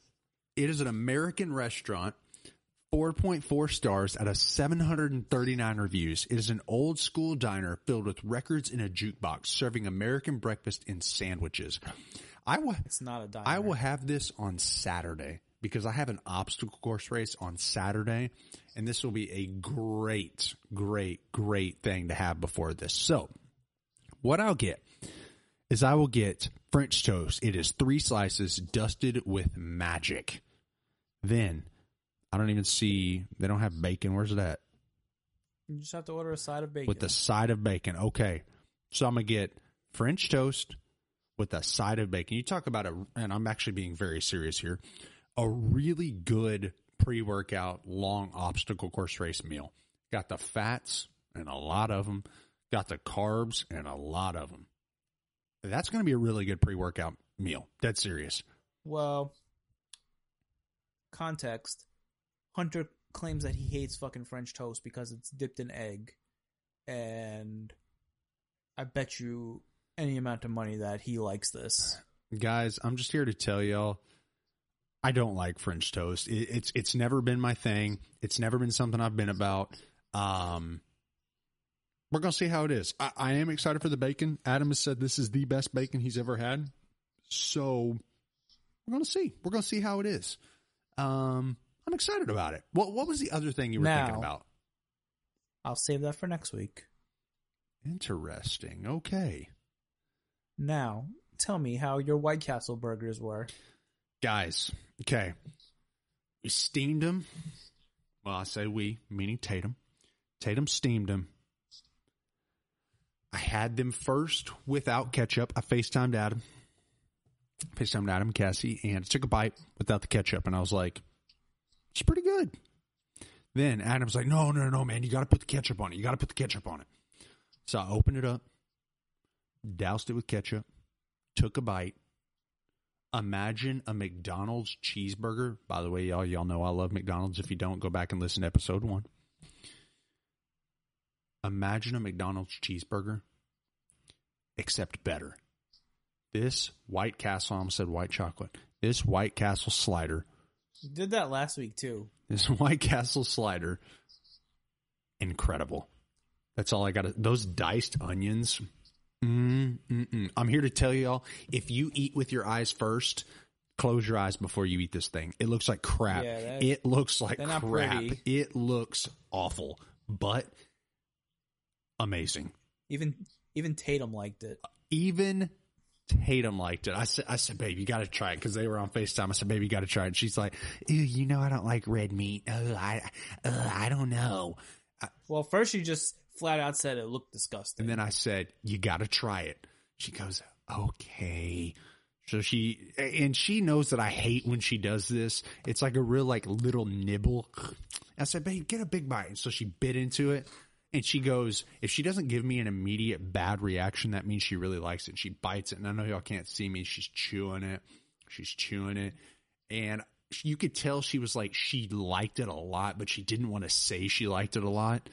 it is an American restaurant, 4.4 stars out of 739 reviews. It is an old school diner filled with records in a jukebox, serving American breakfast and sandwiches. I will It's not a diner. I will have this on Saturday because I have an obstacle course race on Saturday, and this will be a great, great, great thing to have before this. So, what I'll get is I will get French toast. It is three slices dusted with magic. Then, I don't even see, they don't have bacon. Where's that? You just have to order a side of bacon. With the side of bacon. Okay. So I'm going to get French toast with a side of bacon. You talk about it, and I'm actually being very serious here. A really good pre workout, long obstacle course race meal. Got the fats and a lot of them, got the carbs and a lot of them. That's going to be a really good pre workout meal. Dead serious. Well, context Hunter claims that he hates fucking French toast because it's dipped in egg. And I bet you any amount of money that he likes this. Guys, I'm just here to tell y'all I don't like French toast. It, it's it's never been my thing. It's never been something I've been about. Um, we're gonna see how it is. I, I am excited for the bacon. Adam has said this is the best bacon he's ever had. So we're gonna see. We're gonna see how it is. Um, I'm excited about it. What What was the other thing you were Now- thinking about? I'll save that for next week. Interesting. Okay, Now, tell me how your White Castle burgers were. guys. Okay, we steamed them. Well, I say we, meaning Tatum. Tatum steamed them. I had them first without ketchup. I FaceTimed Adam. FaceTimed Adam and Cassie and I took a bite without the ketchup. And I was like, it's pretty good. Then Adam's like, no, no, no, man. You got to put the ketchup on it. You got to put the ketchup on it. So I opened it up, doused it with ketchup, took a bite. Imagine a McDonald's cheeseburger. By the way, y'all, y'all know I love McDonald's. If you don't, go back and listen to episode one. Imagine a McDonald's cheeseburger, except better. This White Castle, I almost said white chocolate. This White Castle slider, You did that last week too. this White Castle slider, incredible. That's all I got. Those diced onions. Mm, mm, mm. I'm here to tell y'all if you eat with your eyes first, close your eyes before you eat this thing. It looks like crap. Yeah, that- it looks like crap. It looks awful, but amazing. Even even Tatum liked it. Even Tatum liked it. I said, I said, babe, you got to try it because they were on Facetime. I said, babe, you got to try it. And she's like, Ew, you know, I don't like red meat. Oh, I, uh, I don't know. Well, first you just flat out said it looked disgusting. And then I said, you got to try it. She goes, okay. So she, and she knows that I hate when she does this. It's like a real, like, little nibble. I said, babe, get a big bite. And so she bit into it. And she goes, if she doesn't give me an immediate bad reaction, that means she really likes it. She bites it. And I know y'all can't see me. She's chewing it. She's chewing it. And you could tell she was like, she liked it a lot, but she didn't want to say she liked it a lot.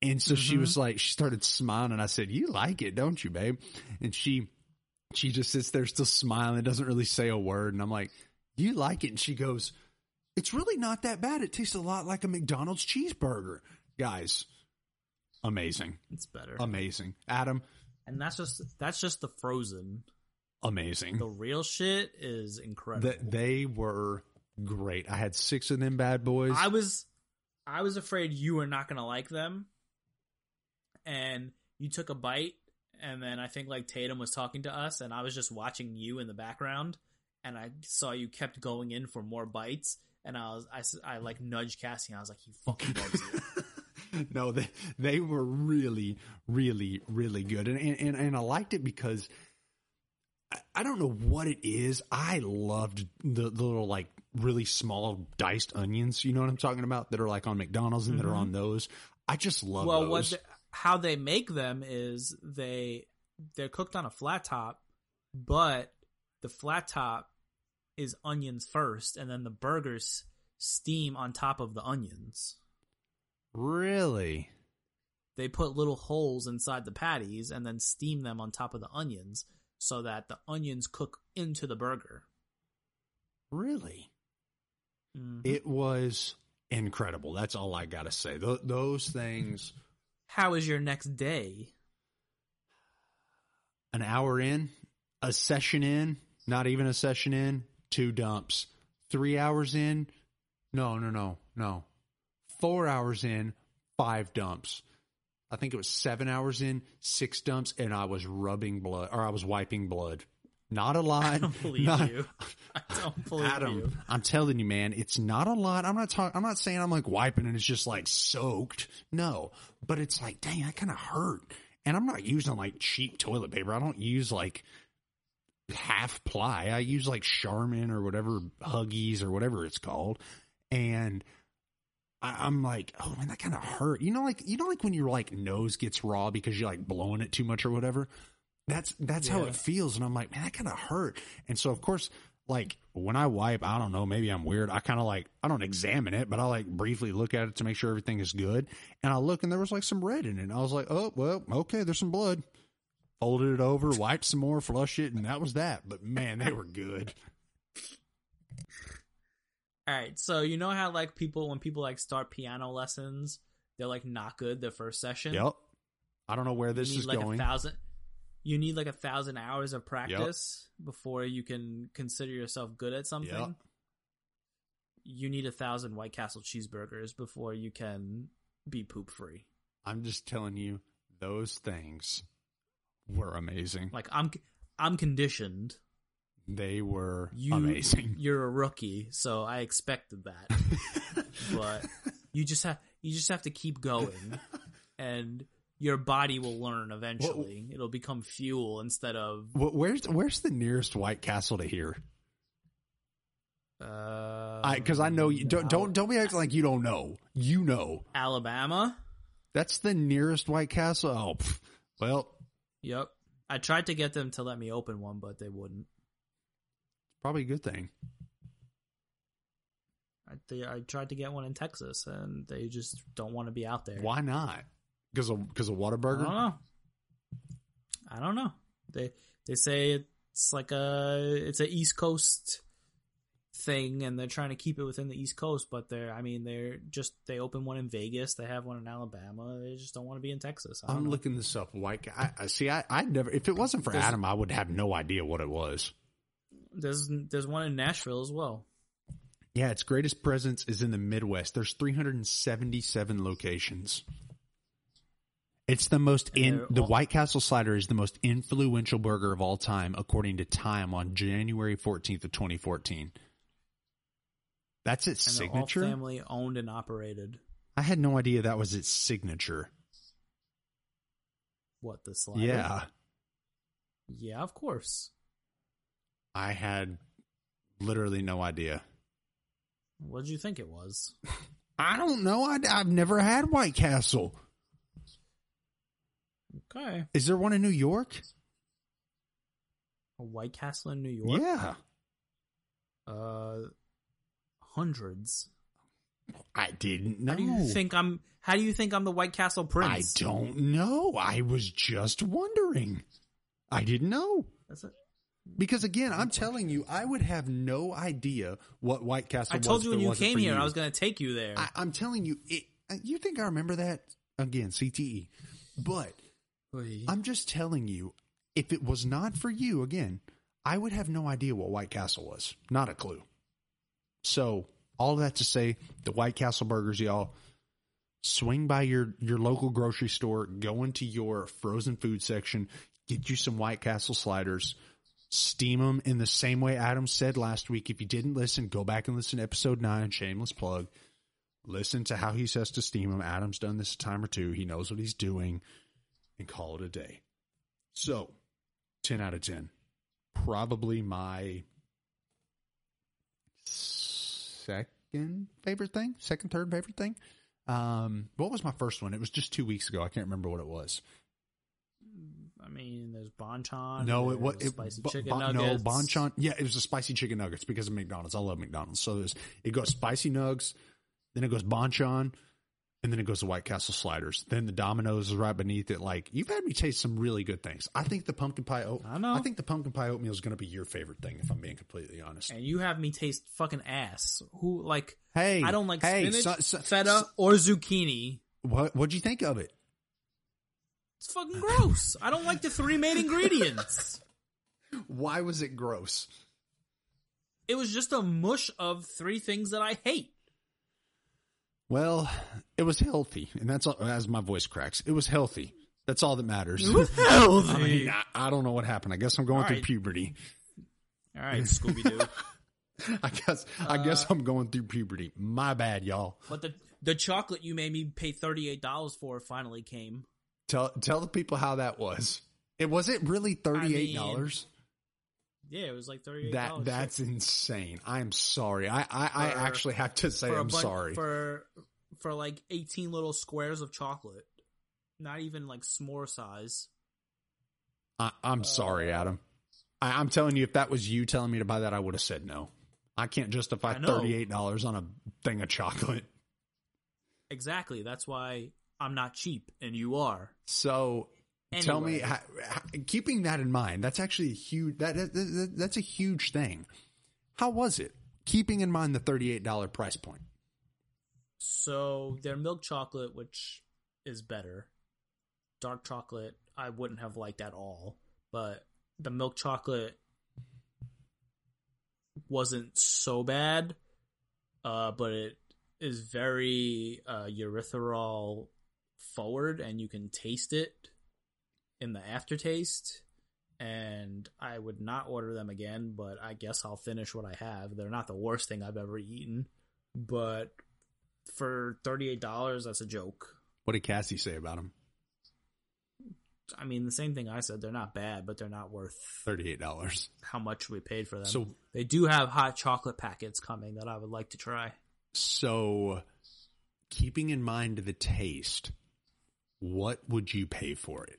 And so she mm-hmm. was like, she started smiling, and I said, "You like it, don't you, babe?" And she, she just sits there still smiling, doesn't really say a word. And I'm like, "You like it?" And she goes, "It's really not that bad. It tastes a lot like a McDonald's cheeseburger, guys. Amazing, it's better. amazing. Adam, and that's just that's just the frozen. amazing. The real shit is incredible. That they were great. I had six of them bad boys. I was I was afraid you were not gonna like them. And you took a bite and then I think like Tatum was talking to us and I was just watching you in the background and I saw you kept going in for more bites and I was I, I like nudged Cassie and I was like "You fucking loves it. no, they they were really, really, really good, and and and I liked it because I, don't know what it is. I loved the, the little like really small diced onions. You know what I'm talking about? That are like on McDonald's and that are Mhm. on those. I just love well, those. what the, how they make them is they they're cooked on a flat top, but the flat top is onions first, and then the burgers steam on top of the onions. Really? They put little holes inside the patties and then steam them on top of the onions so that the onions cook into the burger. Really? Mhm. It was incredible. That's all I got to say. Th- those things, How is your next day? an hour in, a session in, not even a session in, two dumps. Three hours in, no, no, no, no. Four hours in, five dumps. I think it was seven hours in, six dumps, and I was rubbing blood, or I was wiping blood. Not a lot. I don't believe Not- you. I don't believe Adam, you. I'm telling you, man, it's not a lot. I'm not talking. I'm not saying I'm like wiping and it's just like soaked. No, but it's like, dang, that kind of hurt. And I'm not using like cheap toilet paper. I don't use like half ply. I use like Charmin or whatever Huggies or whatever it's called. And I, I'm like, oh man, that kind of hurt. You know, like you know, like when your like nose gets raw because you're like blowing it too much or whatever. That's that's how it feels, and I'm like, man, that kind of hurt. And so, of course, like when I wipe, I don't know, maybe I'm weird. I kind of like I don't examine it, but I like briefly look at it to make sure everything is good. And I look, and there was like some red in it. And I was like, oh well, okay, there's some blood. Folded it over, wiped some more, flush it, and that was that. But man, they were good. All right, so you know how like people when people like start piano lessons, they're like not good the first session. Yep. I don't know where this you need is like going. a thousand. You need like a thousand hours of practice before you can consider yourself good at something. Yep. You need a thousand White Castle cheeseburgers before you can be poop free. I'm just telling you, those things were amazing. Like I'm, I'm conditioned. They were You, amazing. You're a rookie, so I expected that. but you just have you just have to keep going, and your body will learn eventually. It'll become fuel instead of Wh- Where's where's the nearest White Castle to here? uh, Because I, know you don't don't don't be acting like you don't know. You know Alabama. that's the nearest White Castle. Oh, well, Yep. I tried to get them to let me open one, but they wouldn't. Probably a good thing. I, they, I tried to get one in Texas, and they just don't want to be out there. Why not? Because of because of I don't know. I don't know. They they say it's like a it's a East Coast thing, and they're trying to keep it within the East Coast. But they're I mean they're just they open one in Vegas. They have one in Alabama. They just don't want to be in Texas. I'm know. looking this up. Ca- I, I see. I I never. If it wasn't for Adam, I would have no idea what it was. There's there's one in Nashville as well. Yeah, its greatest presence is in the Midwest. There's 377 locations. It's the most in the White Castle slider is the most influential burger of all time, according to Time on January 14th of 2014. That's its And they're all signature. family owned and operated. I had no idea that was its signature. What the slider? Yeah, yeah, of course. I had literally no idea. What did you think it was? I don't know. I, I've never had White Castle. Okay, Is there one in New York? a White Castle in New York. Yeah. Uh, hundreds. I didn't know. How do you think I'm? How do you think I'm the White Castle prince? I don't know. I was just wondering. I didn't know. That's it. Because again, I'm telling you, I would have no idea what White Castle was. I told you when you came here, you. I was going to take you there. I, I'm telling you, it, uh, you think I remember that? Again, CTE. But Oy. I'm just telling you, if it was not for you, again, I would have no idea what White Castle was. Not a clue. So, all that to say, the White Castle burgers, y'all, swing by your, your local grocery store, go into your frozen food section, get you some White Castle sliders, steam them in the same way Adam said last week. If you didn't listen, go back and listen to episode nine, shameless plug. Listen to how he says to steam them. Adam's done this a time or two. He knows what he's doing and call it a day. So, 10 out of 10. Probably my second favorite thing, second, third favorite thing. Um, what was my first one? It was just two weeks ago. I can't remember what it was. I mean, there's Bonchon. No, it was it, spicy bo- chicken nuggets. No, Bonchon. Yeah, it was the spicy chicken nuggets because of McDonald's. I love McDonald's. So there's, it goes spicy nugs, then it goes Bonchon, and then it goes to White Castle sliders. Then the Domino's is right beneath it. Like you've had me taste some really good things. I think the pumpkin pie oat. I know. I think the pumpkin pie oatmeal is going to be your favorite thing. If I'm being completely honest. And you have me taste fucking ass. Who like? Hey, I don't like hey, spinach, so- so- feta, or zucchini. What What'd you think of it? It's fucking gross. I don't like the three main ingredients. Why was it gross? It was just a mush of three things that I hate. Well, it was healthy, and that's all, as my voice cracks. It was healthy. That's all that matters. Healthy. I mean, I, I don't know what happened. I guess I'm going All through right. puberty. All right, Scooby Doo. I guess I uh, guess I'm going through puberty. My bad, y'all. but the the chocolate you made me pay thirty eight dollars for finally came. Tell tell the people how that was. It was it really thirty eight dollars? Yeah, it was like thirty That that's insane. I'm sorry. I I, I actually have to say I'm sorry. for for like eighteen little squares of chocolate. Not even like s'more size. I, I'm sorry, Uh, Adam. I, I'm telling you, if that was you telling me to buy that, I would have said no. I can't justify I thirty eight dollars on a thing of chocolate. Exactly. That's why I'm not cheap and you are. So tell me, how, how, keeping that in mind, that's actually a huge. That, that, that that's a huge thing. How was it? Keeping in mind the thirty eight dollar price point. So their milk chocolate, which is better. Dark chocolate, I wouldn't have liked at all. But the milk chocolate wasn't so bad. Uh, but it is very uh, erythritol forward, and you can taste it in the aftertaste. And I would not order them again, but I guess I'll finish what I have. They're not the worst thing I've ever eaten, but for thirty-eight dollars, that's a joke. What did Cassie say about them? I mean, the same thing I said. They're not bad, but they're not worth Thirty eight dollars. how much we paid for them. So they do have hot chocolate packets coming that I would like to try. so, keeping in mind the taste, what would you pay for it?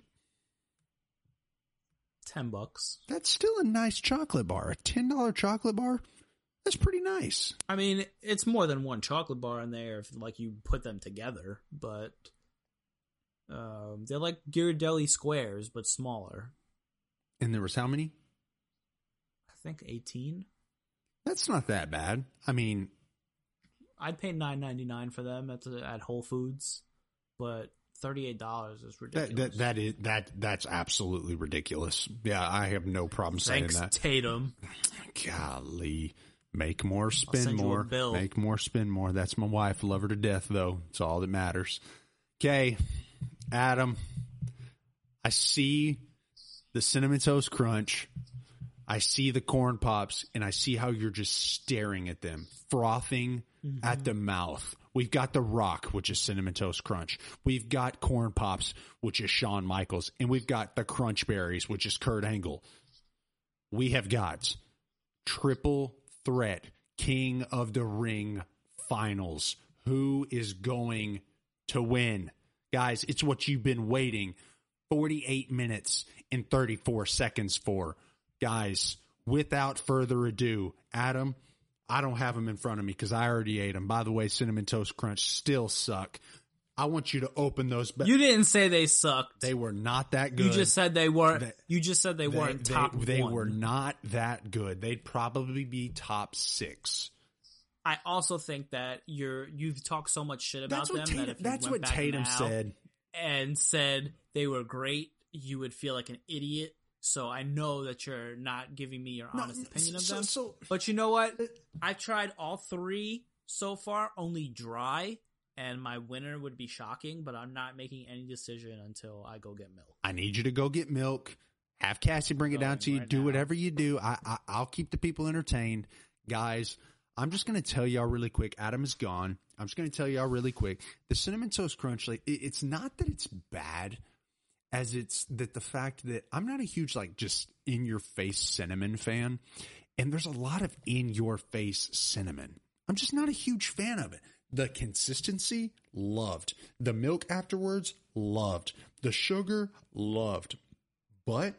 Ten bucks. That's still a nice chocolate bar. A ten dollar chocolate bar. That's pretty nice. I mean, it's more than one chocolate bar in there if like you put them together, but um, they're like Ghirardelli squares but smaller. And there was how many? I think eighteen. That's not that bad. I mean, I'd pay nine ninety nine for them at the, at Whole Foods, but thirty eight dollars is ridiculous. that that is that that's absolutely ridiculous. Yeah, I have no problem saying Thanks, that. Tatum. Golly. Make more, spend send you a more. Make more, spend more. That's my wife. Love her to death, though. It's all that matters. Okay, Adam. I see the cinnamon toast crunch. I see the corn pops, and I see how you're just staring at them, frothing at mm-hmm. the mouth. We've got the Rock, which is cinnamon toast crunch. We've got corn pops, which is Shawn Michaels, and we've got the crunch berries, which is Kurt Angle. We have got triple threat king of the ring finals who is going to win guys it's what you've been waiting 48 minutes and 34 seconds for guys without further ado adam i don't have them in front of me because i already ate them by the way cinnamon toast crunch still suck i want you to open those ba- You didn't say they sucked. they were not that good you just said they weren't. They- you just said they, they, weren't they- top. they one. were not that good they'd probably be top six I also think that you're you've talked so much shit about That's them that if you that's went what back Tatum said. and said they were great, you would feel like an idiot. So I know that you're not giving me your honest opinion of so- them. so- but you know what? Uh, I've tried all three so far, only dry, and my winner would be shocking. But I'm not making any decision until I go get milk. I need you to go get milk. Have Cassie bring it down to you. right do now. whatever you do. I, I I'll keep the people entertained, guys. I'm just going to tell y'all really quick. Adam is gone. I'm just going to tell y'all really quick. The cinnamon toast crunch, like it, it's not that it's bad, as it's that the fact that I'm not a huge like just in your face cinnamon fan, and there's a lot of in your face cinnamon. I'm just not a huge fan of it. The consistency, loved. The milk afterwards, loved. The sugar, loved. But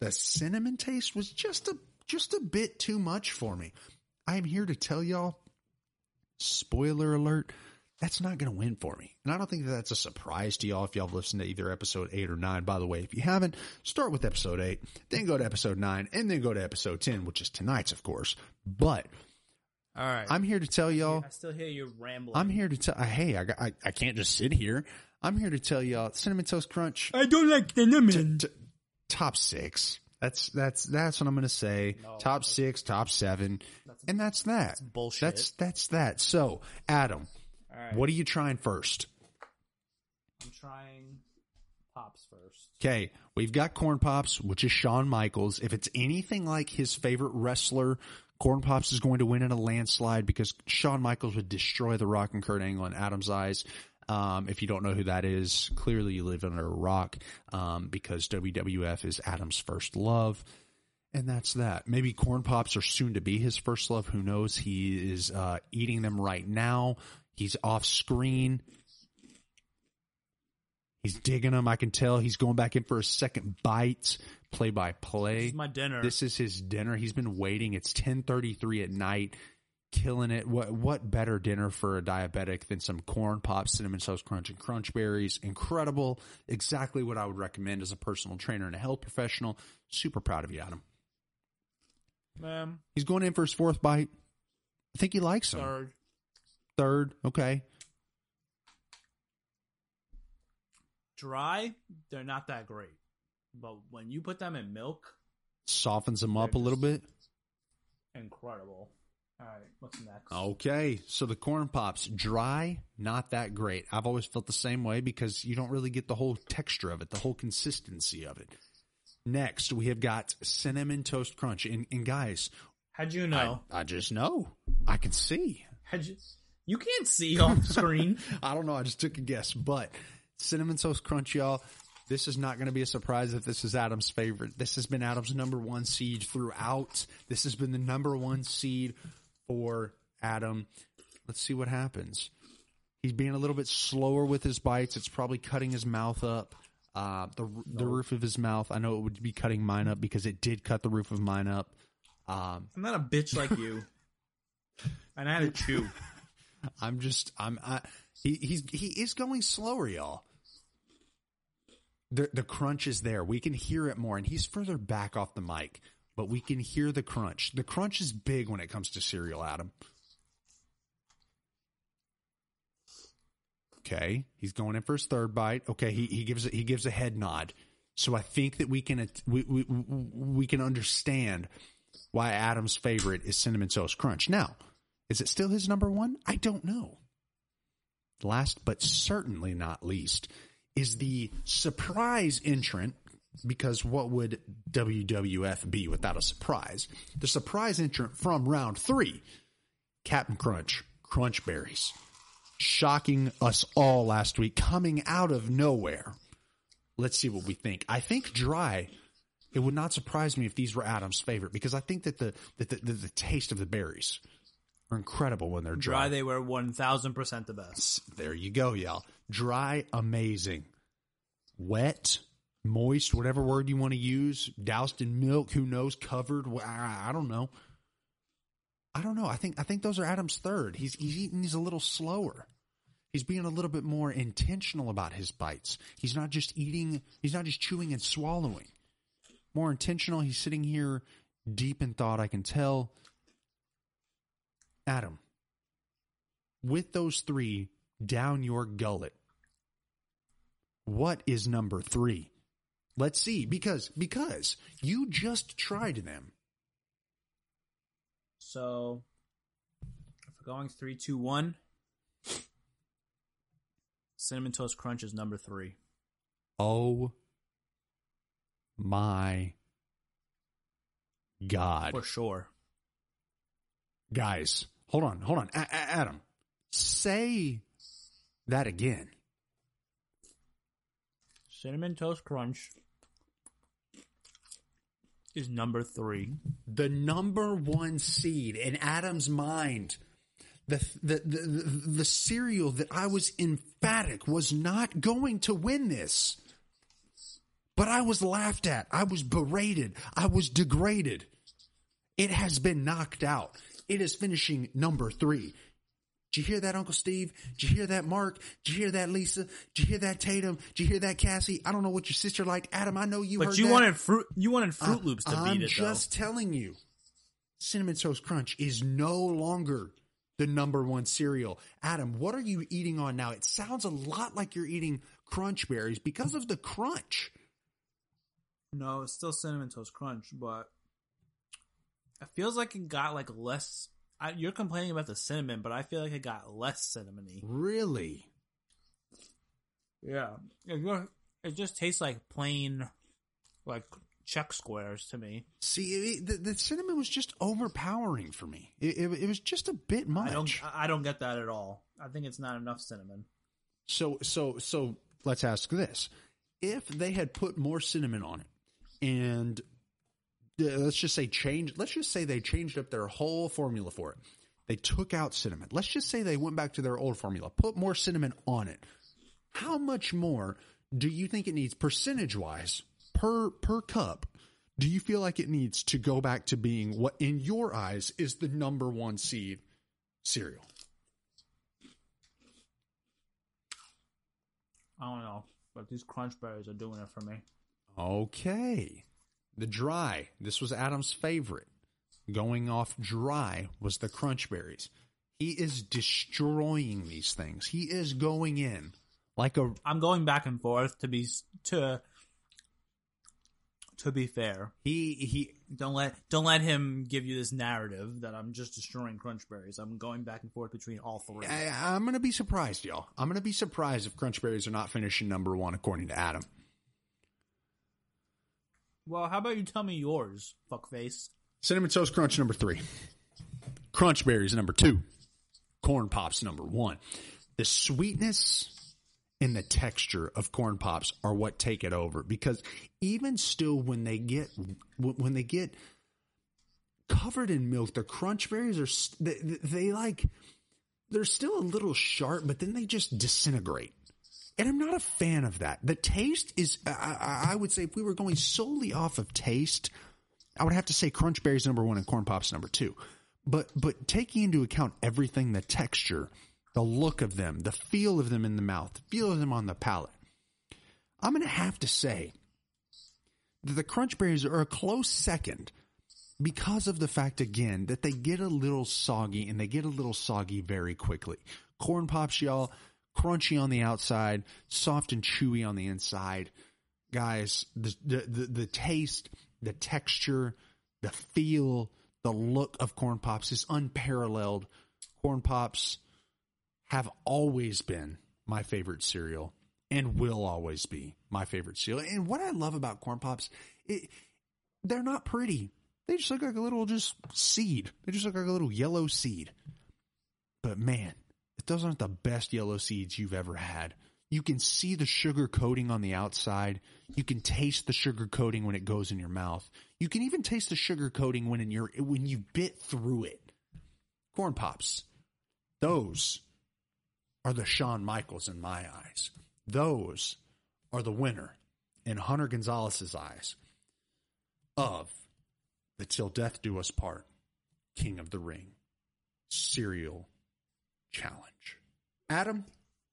the cinnamon taste was just a just a bit too much for me. I am here to tell y'all, spoiler alert, that's not going to win for me. And I don't think that that's a surprise to y'all if y'all have listened to either episode 8 or 9. By the way, if you haven't, start with episode 8, then go to episode 9, and then go to episode 10, which is tonight's, of course. But All right, I'm here to tell y'all, I still hear you rambling. I'm here to tell, uh, hey, I, I, I can't just sit here. I'm here to tell y'all, Cinnamon Toast Crunch, I don't like cinnamon. t- top six. That's that's that's what I'm gonna say. top six, top seven, and that's that. bullshit. That's that's that. So, Adam, right, what are you trying first? I'm trying pops first. Okay, we've got Corn Pops, which is Shawn Michaels. If it's anything like his favorite wrestler, Corn Pops is going to win in a landslide because Shawn Michaels would destroy The Rock and Kurt Angle in Adam's eyes. Um, if you don't know who that is, clearly you live under a rock um, because WWF is Adam's first love. And that's that. Maybe corn pops are soon to be his first love. Who knows? He is uh, eating them right now. He's off screen. He's digging them. I can tell he's going back in for a second bite, play by play. This is my dinner. This is his dinner. He's been waiting. It's 10:33 at night, killing it. What what better dinner for a diabetic than some corn pops, cinnamon toast crunch, and crunch berries? Incredible. Exactly what I would recommend as a personal trainer and a health professional. Super proud of you, Adam. Man, He's going in for his fourth bite. I think he likes them. third. Third, okay. Dry, they're not that great. But when you put them in milk, Softens them up a little bit. incredible. All right, what's next? Okay, so the corn pops dry, not that great. I've always felt the same way because you don't really get the whole texture of it, the whole consistency of it. Next, we have got cinnamon toast crunch, and, and guys, How'd you I, know? I just know, I can see. How'd you? You can't see off screen. I don't know, I just took a guess, but cinnamon toast crunch, y'all. This is not going to be a surprise if this is Adam's favorite. This has been Adam's number one seed throughout. This has been the number one seed for Adam. Let's see what happens. He's being a little bit slower with his bites. It's probably cutting his mouth up. Uh, the the roof of his mouth. I know it would be cutting mine up because it did cut the roof of mine up. Um, I'm not a bitch like you. And I had to chew. I'm just I'm I, he he's he is going slower, y'all. The the crunch is there. We can hear it more, and he's further back off the mic, but we can hear the crunch. The crunch is big when it comes to cereal, Adam. Okay, he's going in for his third bite. Okay, he he gives a, he gives a head nod. So I think that we can we we we can understand why Adam's favorite is cinnamon toast crunch. Now, is it still his number one? I don't know. Last but certainly not least is the surprise entrant, because what would WWF be without a surprise? The surprise entrant from round three, Captain Crunch, Crunch Berries. Shocking us all last week, coming out of nowhere. Let's see what we think. I think dry. It would not surprise me if these were Adam's favorite because I think that the that the, the, the taste of the berries are incredible when they're Dry, Dry, they were 1000% the best. there you go, y'all. Dry, amazing. Wet, moist, whatever word you want to use. Doused in milk, who knows? Covered, I I don't know. I don't know. I think I think those are Adam's third. He's he's eating these a little slower. He's being a little bit more intentional about his bites. He's not just eating. He's not just chewing and swallowing. More intentional. He's sitting here deep in thought. I can tell. Adam, with those three down your gullet, what is number three? Let's see, because because you just tried them. So, if we're going three, two, one, Cinnamon Toast Crunch is number three. Oh my god, For sure. guys, hold on, hold on, A- A- Adam, say that again. Cinnamon Toast Crunch is number three. the number one seed in Adam's mind. The, the, the, the, the cereal that I was emphatic was not going to win this. But I was laughed at. I was berated. I was degraded. It has been knocked out. It is finishing number three. Did you hear that, Uncle Steve? Did you hear that, Mark? Did you hear that, Lisa? Did you hear that, Tatum? Did you hear that, Cassie? I don't know what your sister liked. Adam, I know you But heard you that. wanted fruit. You wanted Fruit uh, Loops to I'm beat it, I'm just telling you, Cinnamon Toast Crunch is no longer the number one cereal. Adam, what are you eating on now? It sounds a lot like you're eating Crunch Berries because of the crunch. No, it's still Cinnamon Toast Crunch, but it feels like it got like less. I, you're complaining about the cinnamon, but I feel like it got less cinnamony. Really? Yeah, It just tastes like plain, like Chex squares to me. See, it, the, the cinnamon was just overpowering for me. It, it, it was just a bit much. I don't. I don't get that at all. I think it's not enough cinnamon. So so so let's ask this: If they had put more cinnamon on it, and Uh, let's just say change, let's just say they changed up their whole formula for it. They took out cinnamon. Let's just say they went back to their old formula, put more cinnamon on it. How much more do you think it needs percentage wise per per cup? Do you feel like it needs to go back to being what in your eyes is the number one seed cereal? I don't know, but these crunch berries are doing it for me. Okay. The dry. This was Adam's favorite. Going off dry was the crunch berries. He is destroying these things. He is going in like a I'm going back and forth to be to to be fair. he he Don't let don't let him give you this narrative that I'm just destroying crunch berries. I'm going back and forth between all three. I, I'm going to be surprised, y'all. I'm going to be surprised if crunch berries are not finishing number 1 according to Adam. Well, how about you tell me yours, fuckface? Cinnamon Toast Crunch number 3. Crunch berries number 2. Corn Pops number 1. The sweetness and the texture of corn pops are what take it over because even still when they get when they get covered in milk the crunch berries are they, they like they're still a little sharp but then they just disintegrate and i'm not a fan of that. The taste is i, I would say if we were going solely off of taste i would have to say crunch berries number one and corn pops number two. But but taking into account everything the texture the look of them the feel of them in the mouth the feel of them on the palate i'm going to have to say that the crunch berries are a close second because of the fact again that they get a little soggy and they get a little soggy very quickly. Corn pops y'all crunchy on the outside soft and chewy on the inside guys the the the, the taste the texture the feel the look of corn pops is unparalleled corn pops have always been my favorite cereal and will always be my favorite cereal. And what I love about corn pops, it, they're not pretty. They just look like a little just seed. They just look like a little yellow seed. But man, if those aren't the best yellow seeds you've ever had. You can see the sugar coating on the outside. You can taste the sugar coating when it goes in your mouth. You can even taste the sugar coating when in your when you bit through it. Corn pops. Those are the Shawn Michaels in my eyes. Those are the winner in Hunter Gonzalez's eyes of the Till Death Do Us Part King of the Ring Cereal Challenge. Adam,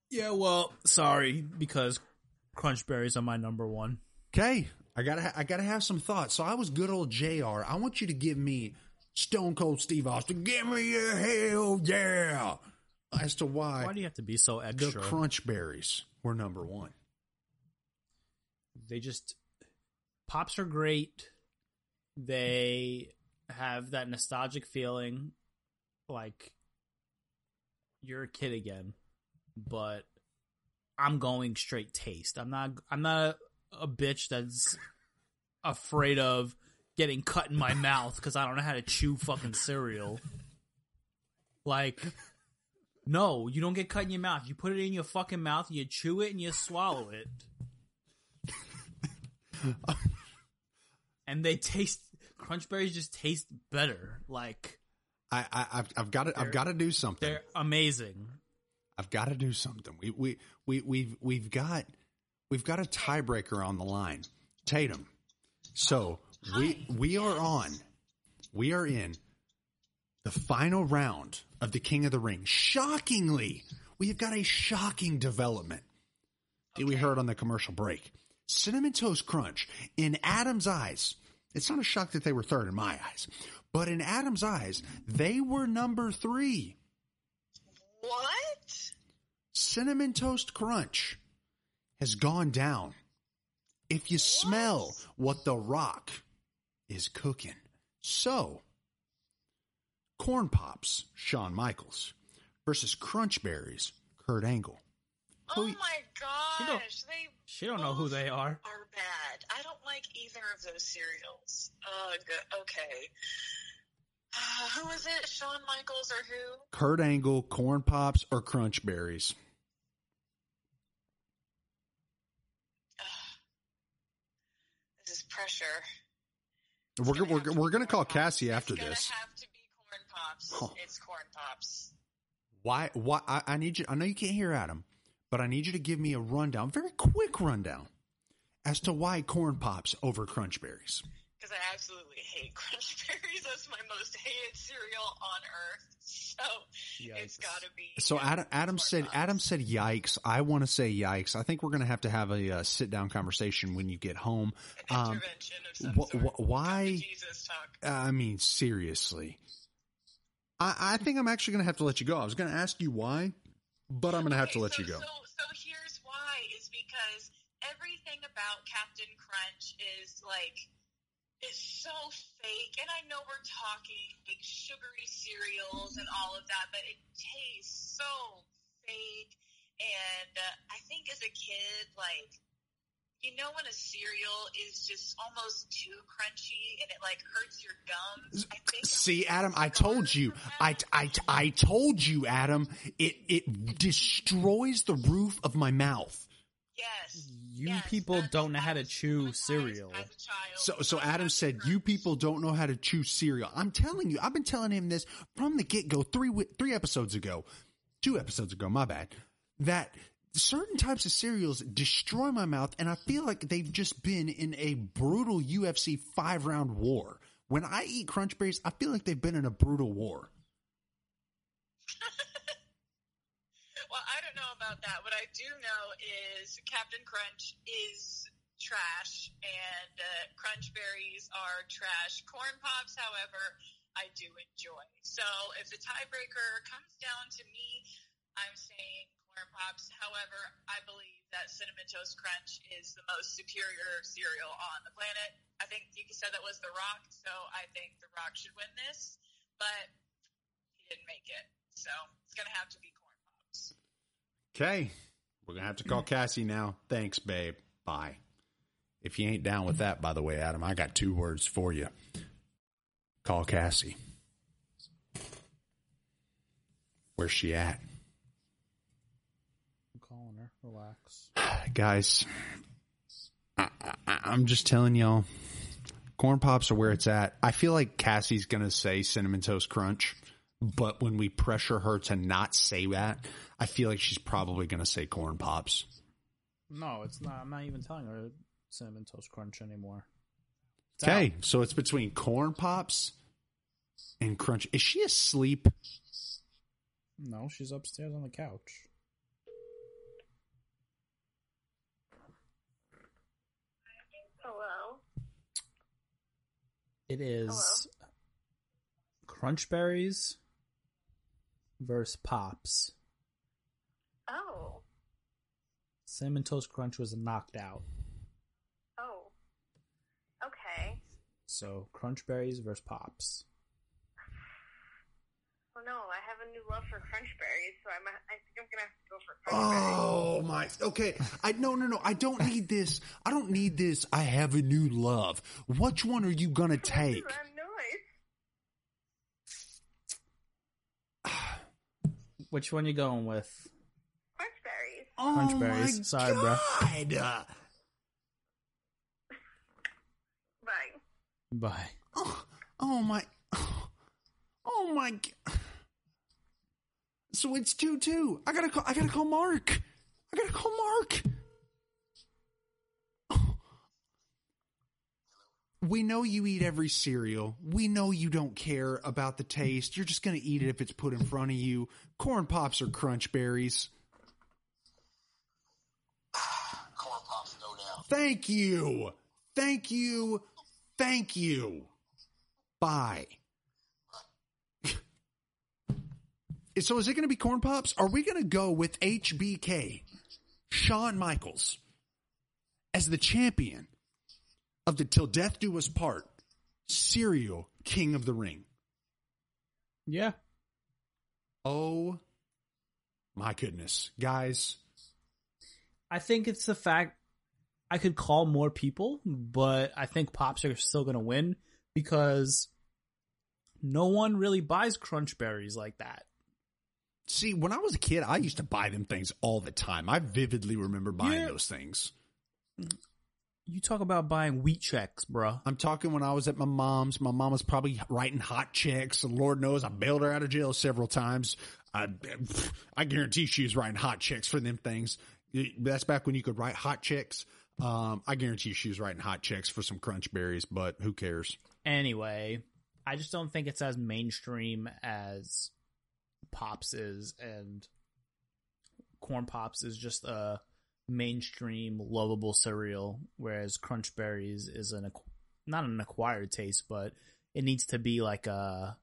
Yeah, well, sorry because crunch berries are my number one. okay, I gotta ha- I gotta have some thoughts. So I was good old Jr. I want you to give me Stone Cold Steve Austin. Give me your hell yeah! As to why, Why do you have to be so the extra? Crunch Berries were number one. they just pops are great. They have that nostalgic feeling like you're a kid again. But I'm going straight taste. I'm not I'm not a, a bitch that's afraid of getting cut in my mouth cuz I don't know how to chew fucking cereal. Like no, you don't get cut in your mouth. You put it in your fucking mouth, you chew it and you swallow it. and they taste crunch berries just taste better. Like I, I I've, I've got to I've got to do something. they're amazing. I've got to do something. We we we we've we've got we've got a tiebreaker on the line. Tatum. So we we are on. We are in the final round of the King of the Ring. Shockingly, we have got a shocking development. that We heard on the commercial break. Cinnamon Toast Crunch in Adam's eyes. It's not a shock that they were third in my eyes, but in Adam's eyes, they were number three. What? Cinnamon Toast Crunch has gone down. If you smell what The Rock is cooking. So, Corn Pops, Shawn Michaels, versus Crunch Berries, Kurt Angle. Oh my She don't- gosh, they She don't know who they are. are bad. I don't like either of those cereals. Ugh. Okay. Uh, who is it? Shawn Michaels or who? Kurt Angle, Corn Pops, or Crunch Berries? Ugh. This is pressure. We're gonna we're, we're going to call Pops. Cassie after it's this. have to be corn pops. Huh. It's corn pops. Why? Why? I, I need you. I know you can't hear Adam, but I need you to give me a rundown, very quick rundown, as to why Corn Pops over Crunch Berries. Because I absolutely hate Crunch Berries. That's my most hated cereal on earth. So it's Yikes. got to be. So Adam, Adam said, Pops. Adam said, "Yikes!" I want to say, "Yikes!" I think we're going to have to have a uh, sit down conversation when you get home. Um, intervention of some wh- sort. wh- why- Jesus talk. I mean, seriously. I, I think I'm actually going to have to let you go. I was going to ask you why, but I'm going to have to let so, you go. So, so here's why: is because everything about Captain Crunch is like is so fake. And I know we're talking like sugary cereals and all of that, but it tastes so fake. And uh, I think as a kid, like you know when a cereal is just almost too crunchy and it like hurts your gums. I think I See, Adam, I told you. I. I, I told you, Adam. It it destroys the roof of my mouth. Yes. You yes, people don't know how to chew cereal. as a child So so Adam said, "You people don't know how to chew cereal." I'm telling you, I've been telling him this from the get go three three episodes ago, two episodes ago. My bad. That certain types of cereals destroy my mouth, and I feel like they've just been in a brutal UFC five round war. When I eat Crunch Berries, I feel like they've been in a brutal war. Well, I don't know about that. What I do know is Captain Crunch is trash, and uh, Crunch Berries are trash. Corn Pops, however, I do enjoy. So if the tiebreaker comes down to me, I'm saying Corn Pops. However, I believe that Cinnamon Toast Crunch is the most superior cereal on the planet. I think you said that was The Rock, so I think The Rock should win this, but he didn't make it. So it's going to have to be Corn Pops. Okay. We're going to have to call Cassie now. Thanks, babe. Bye. If you ain't down with that, by the way, Adam, I got two words for you. Call Cassie. Where's she at? I'm calling her. Relax. Guys, I, I, I'm just telling y'all, corn pops are where it's at. I feel like Cassie's going to say cinnamon toast crunch, but when we pressure her to not say that, I feel like she's probably going to say corn pops. No, it's not. I'm not even telling her cinnamon toast crunch anymore. It's Okay, out. so it's between corn pops and crunch. Is she asleep? No, she's upstairs on the couch. Hello. It is crunch berries versus pops. Oh. Cinnamon toast crunch was knocked out. Oh. Okay. So Crunchberries versus pops. Well, no, I have a new love for crunch berries, so I'm. I think I'm gonna have to go for Crunchberries. Oh my. Okay. I no no no. I don't need this. I don't need this. I have a new love. Which one are you gonna take? Which one you going with? Crunch berries. Oh Crunch berries. my Sorry, bro. Bye. Bye. Oh, oh my. Oh my. g- So it's two two. I gotta call. I gotta call Mark. I gotta call Mark. We know you eat every cereal. We know you don't care about the taste. You're just gonna eat it if it's put in front of you. Corn pops or crunch berries. Corn pops, no doubt. Thank you. Thank you. Thank you. Bye. So is it going to be corn pops? Are we going to go with HBK, Shawn Michaels, as the champion of the Till Death Do Us Part cereal King of the Ring? Yeah. Oh my goodness. Guys, I think it's the fact I could call more people, but I think Pops are still going to win because no one really buys Crunch Berries like that. See, when I was a kid, I used to buy them things all the time. I vividly remember buying Yeah. those things. You talk about buying Wheat Chex, bruh. I'm talking when I was at my mom's. My mom was probably writing hot checks. Lord knows I bailed her out of jail several times. I, I guarantee she was writing hot checks for them things. That's back when you could write hot checks. Um, I guarantee she was writing hot checks for some crunch berries, but who cares? Anyway, I just don't think it's as mainstream as Pops is, and Corn Pops is just a mainstream, lovable cereal, whereas Crunch Berries is an not an acquired taste, but it needs to be like a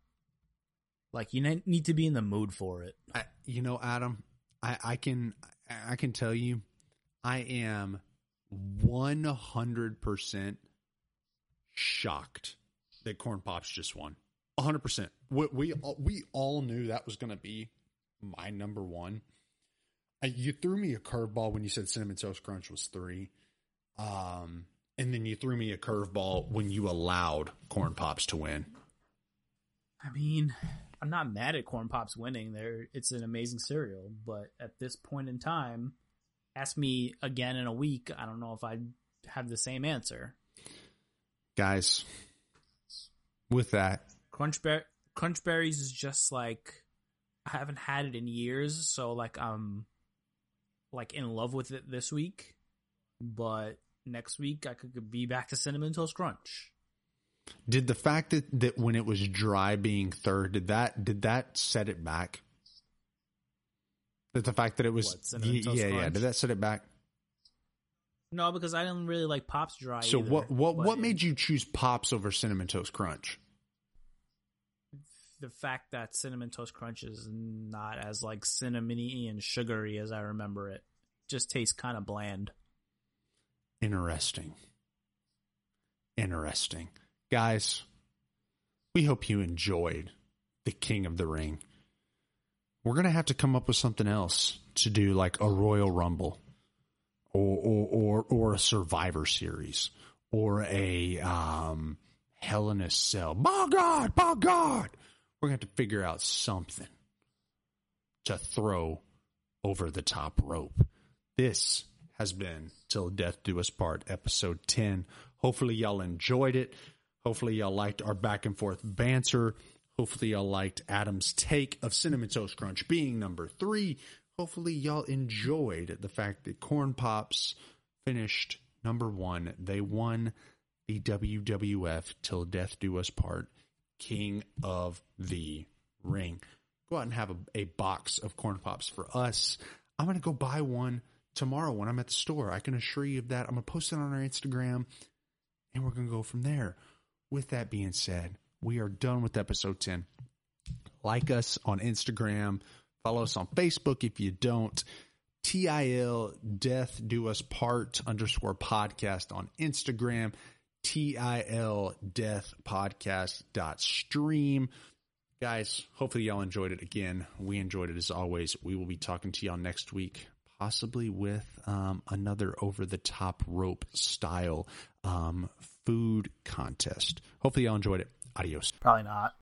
like you need to be in the mood for it. I, you know, Adam, I, I can I can tell you, I am one hundred percent shocked that Corn Pops just won. hundred percent. We we all, we all knew that was going to be my number one. I, you threw me a curveball when you said cinnamon toast crunch was three, um, and then you threw me a curveball when you allowed Corn Pops to win. I mean, I'm not mad at Corn Pops winning. There, it's an amazing cereal, but at this point in time, ask me again in a week. I don't know if I'd have the same answer. Guys, with that, Crunch Bear, Crunch Berries is just like I haven't had it in years, so like I'm like in love with it this week. But next week I could be back to cinnamon toast crunch. Did the fact that, that when it was dry being third, did that did that set it back? That the fact that it was What, yeah, yeah, did that set it back? No, because I didn't really like Pops dry. So either, what what what made you choose Pops over Cinnamon Toast Crunch? The fact that cinnamon toast crunch is not as like cinnamony and sugary as I remember it. Just tastes kind of bland. Interesting. Interesting. Guys, we hope you enjoyed The King of the Ring. We're going to have to come up with something else to do like a Royal Rumble or or or, or a Survivor series or a um Hell in a Cell. By God, by God. We're going to have to figure out something to throw over the top rope. This has been Till Death Do Us Part, episode 10. Hopefully, y'all enjoyed it. Hopefully, y'all liked our back and forth banter. Hopefully, y'all liked Adam's take of Cinnamon Toast Crunch being number three. Hopefully, y'all enjoyed the fact that Corn Pops finished number one. They won the WWF Till Death Do Us Part King of the Ring. Go out and have a, a box of Corn Pops for us. I'm going to go buy one tomorrow when I'm at the store. I can assure you of that. I'm going to post it on our Instagram and we're going to go from there. With that being said, we are done with episode 10. Like us on Instagram, follow us on Facebook if you don't. TIL Death Do Us Part underscore podcast on Instagram. TIL Death Podcast dot stream. Guys, hopefully y'all enjoyed it again. We enjoyed it as always. We will be talking to y'all next week, possibly with um, another over the top rope style um, food contest. Hopefully y'all enjoyed it. Adios. Probably not.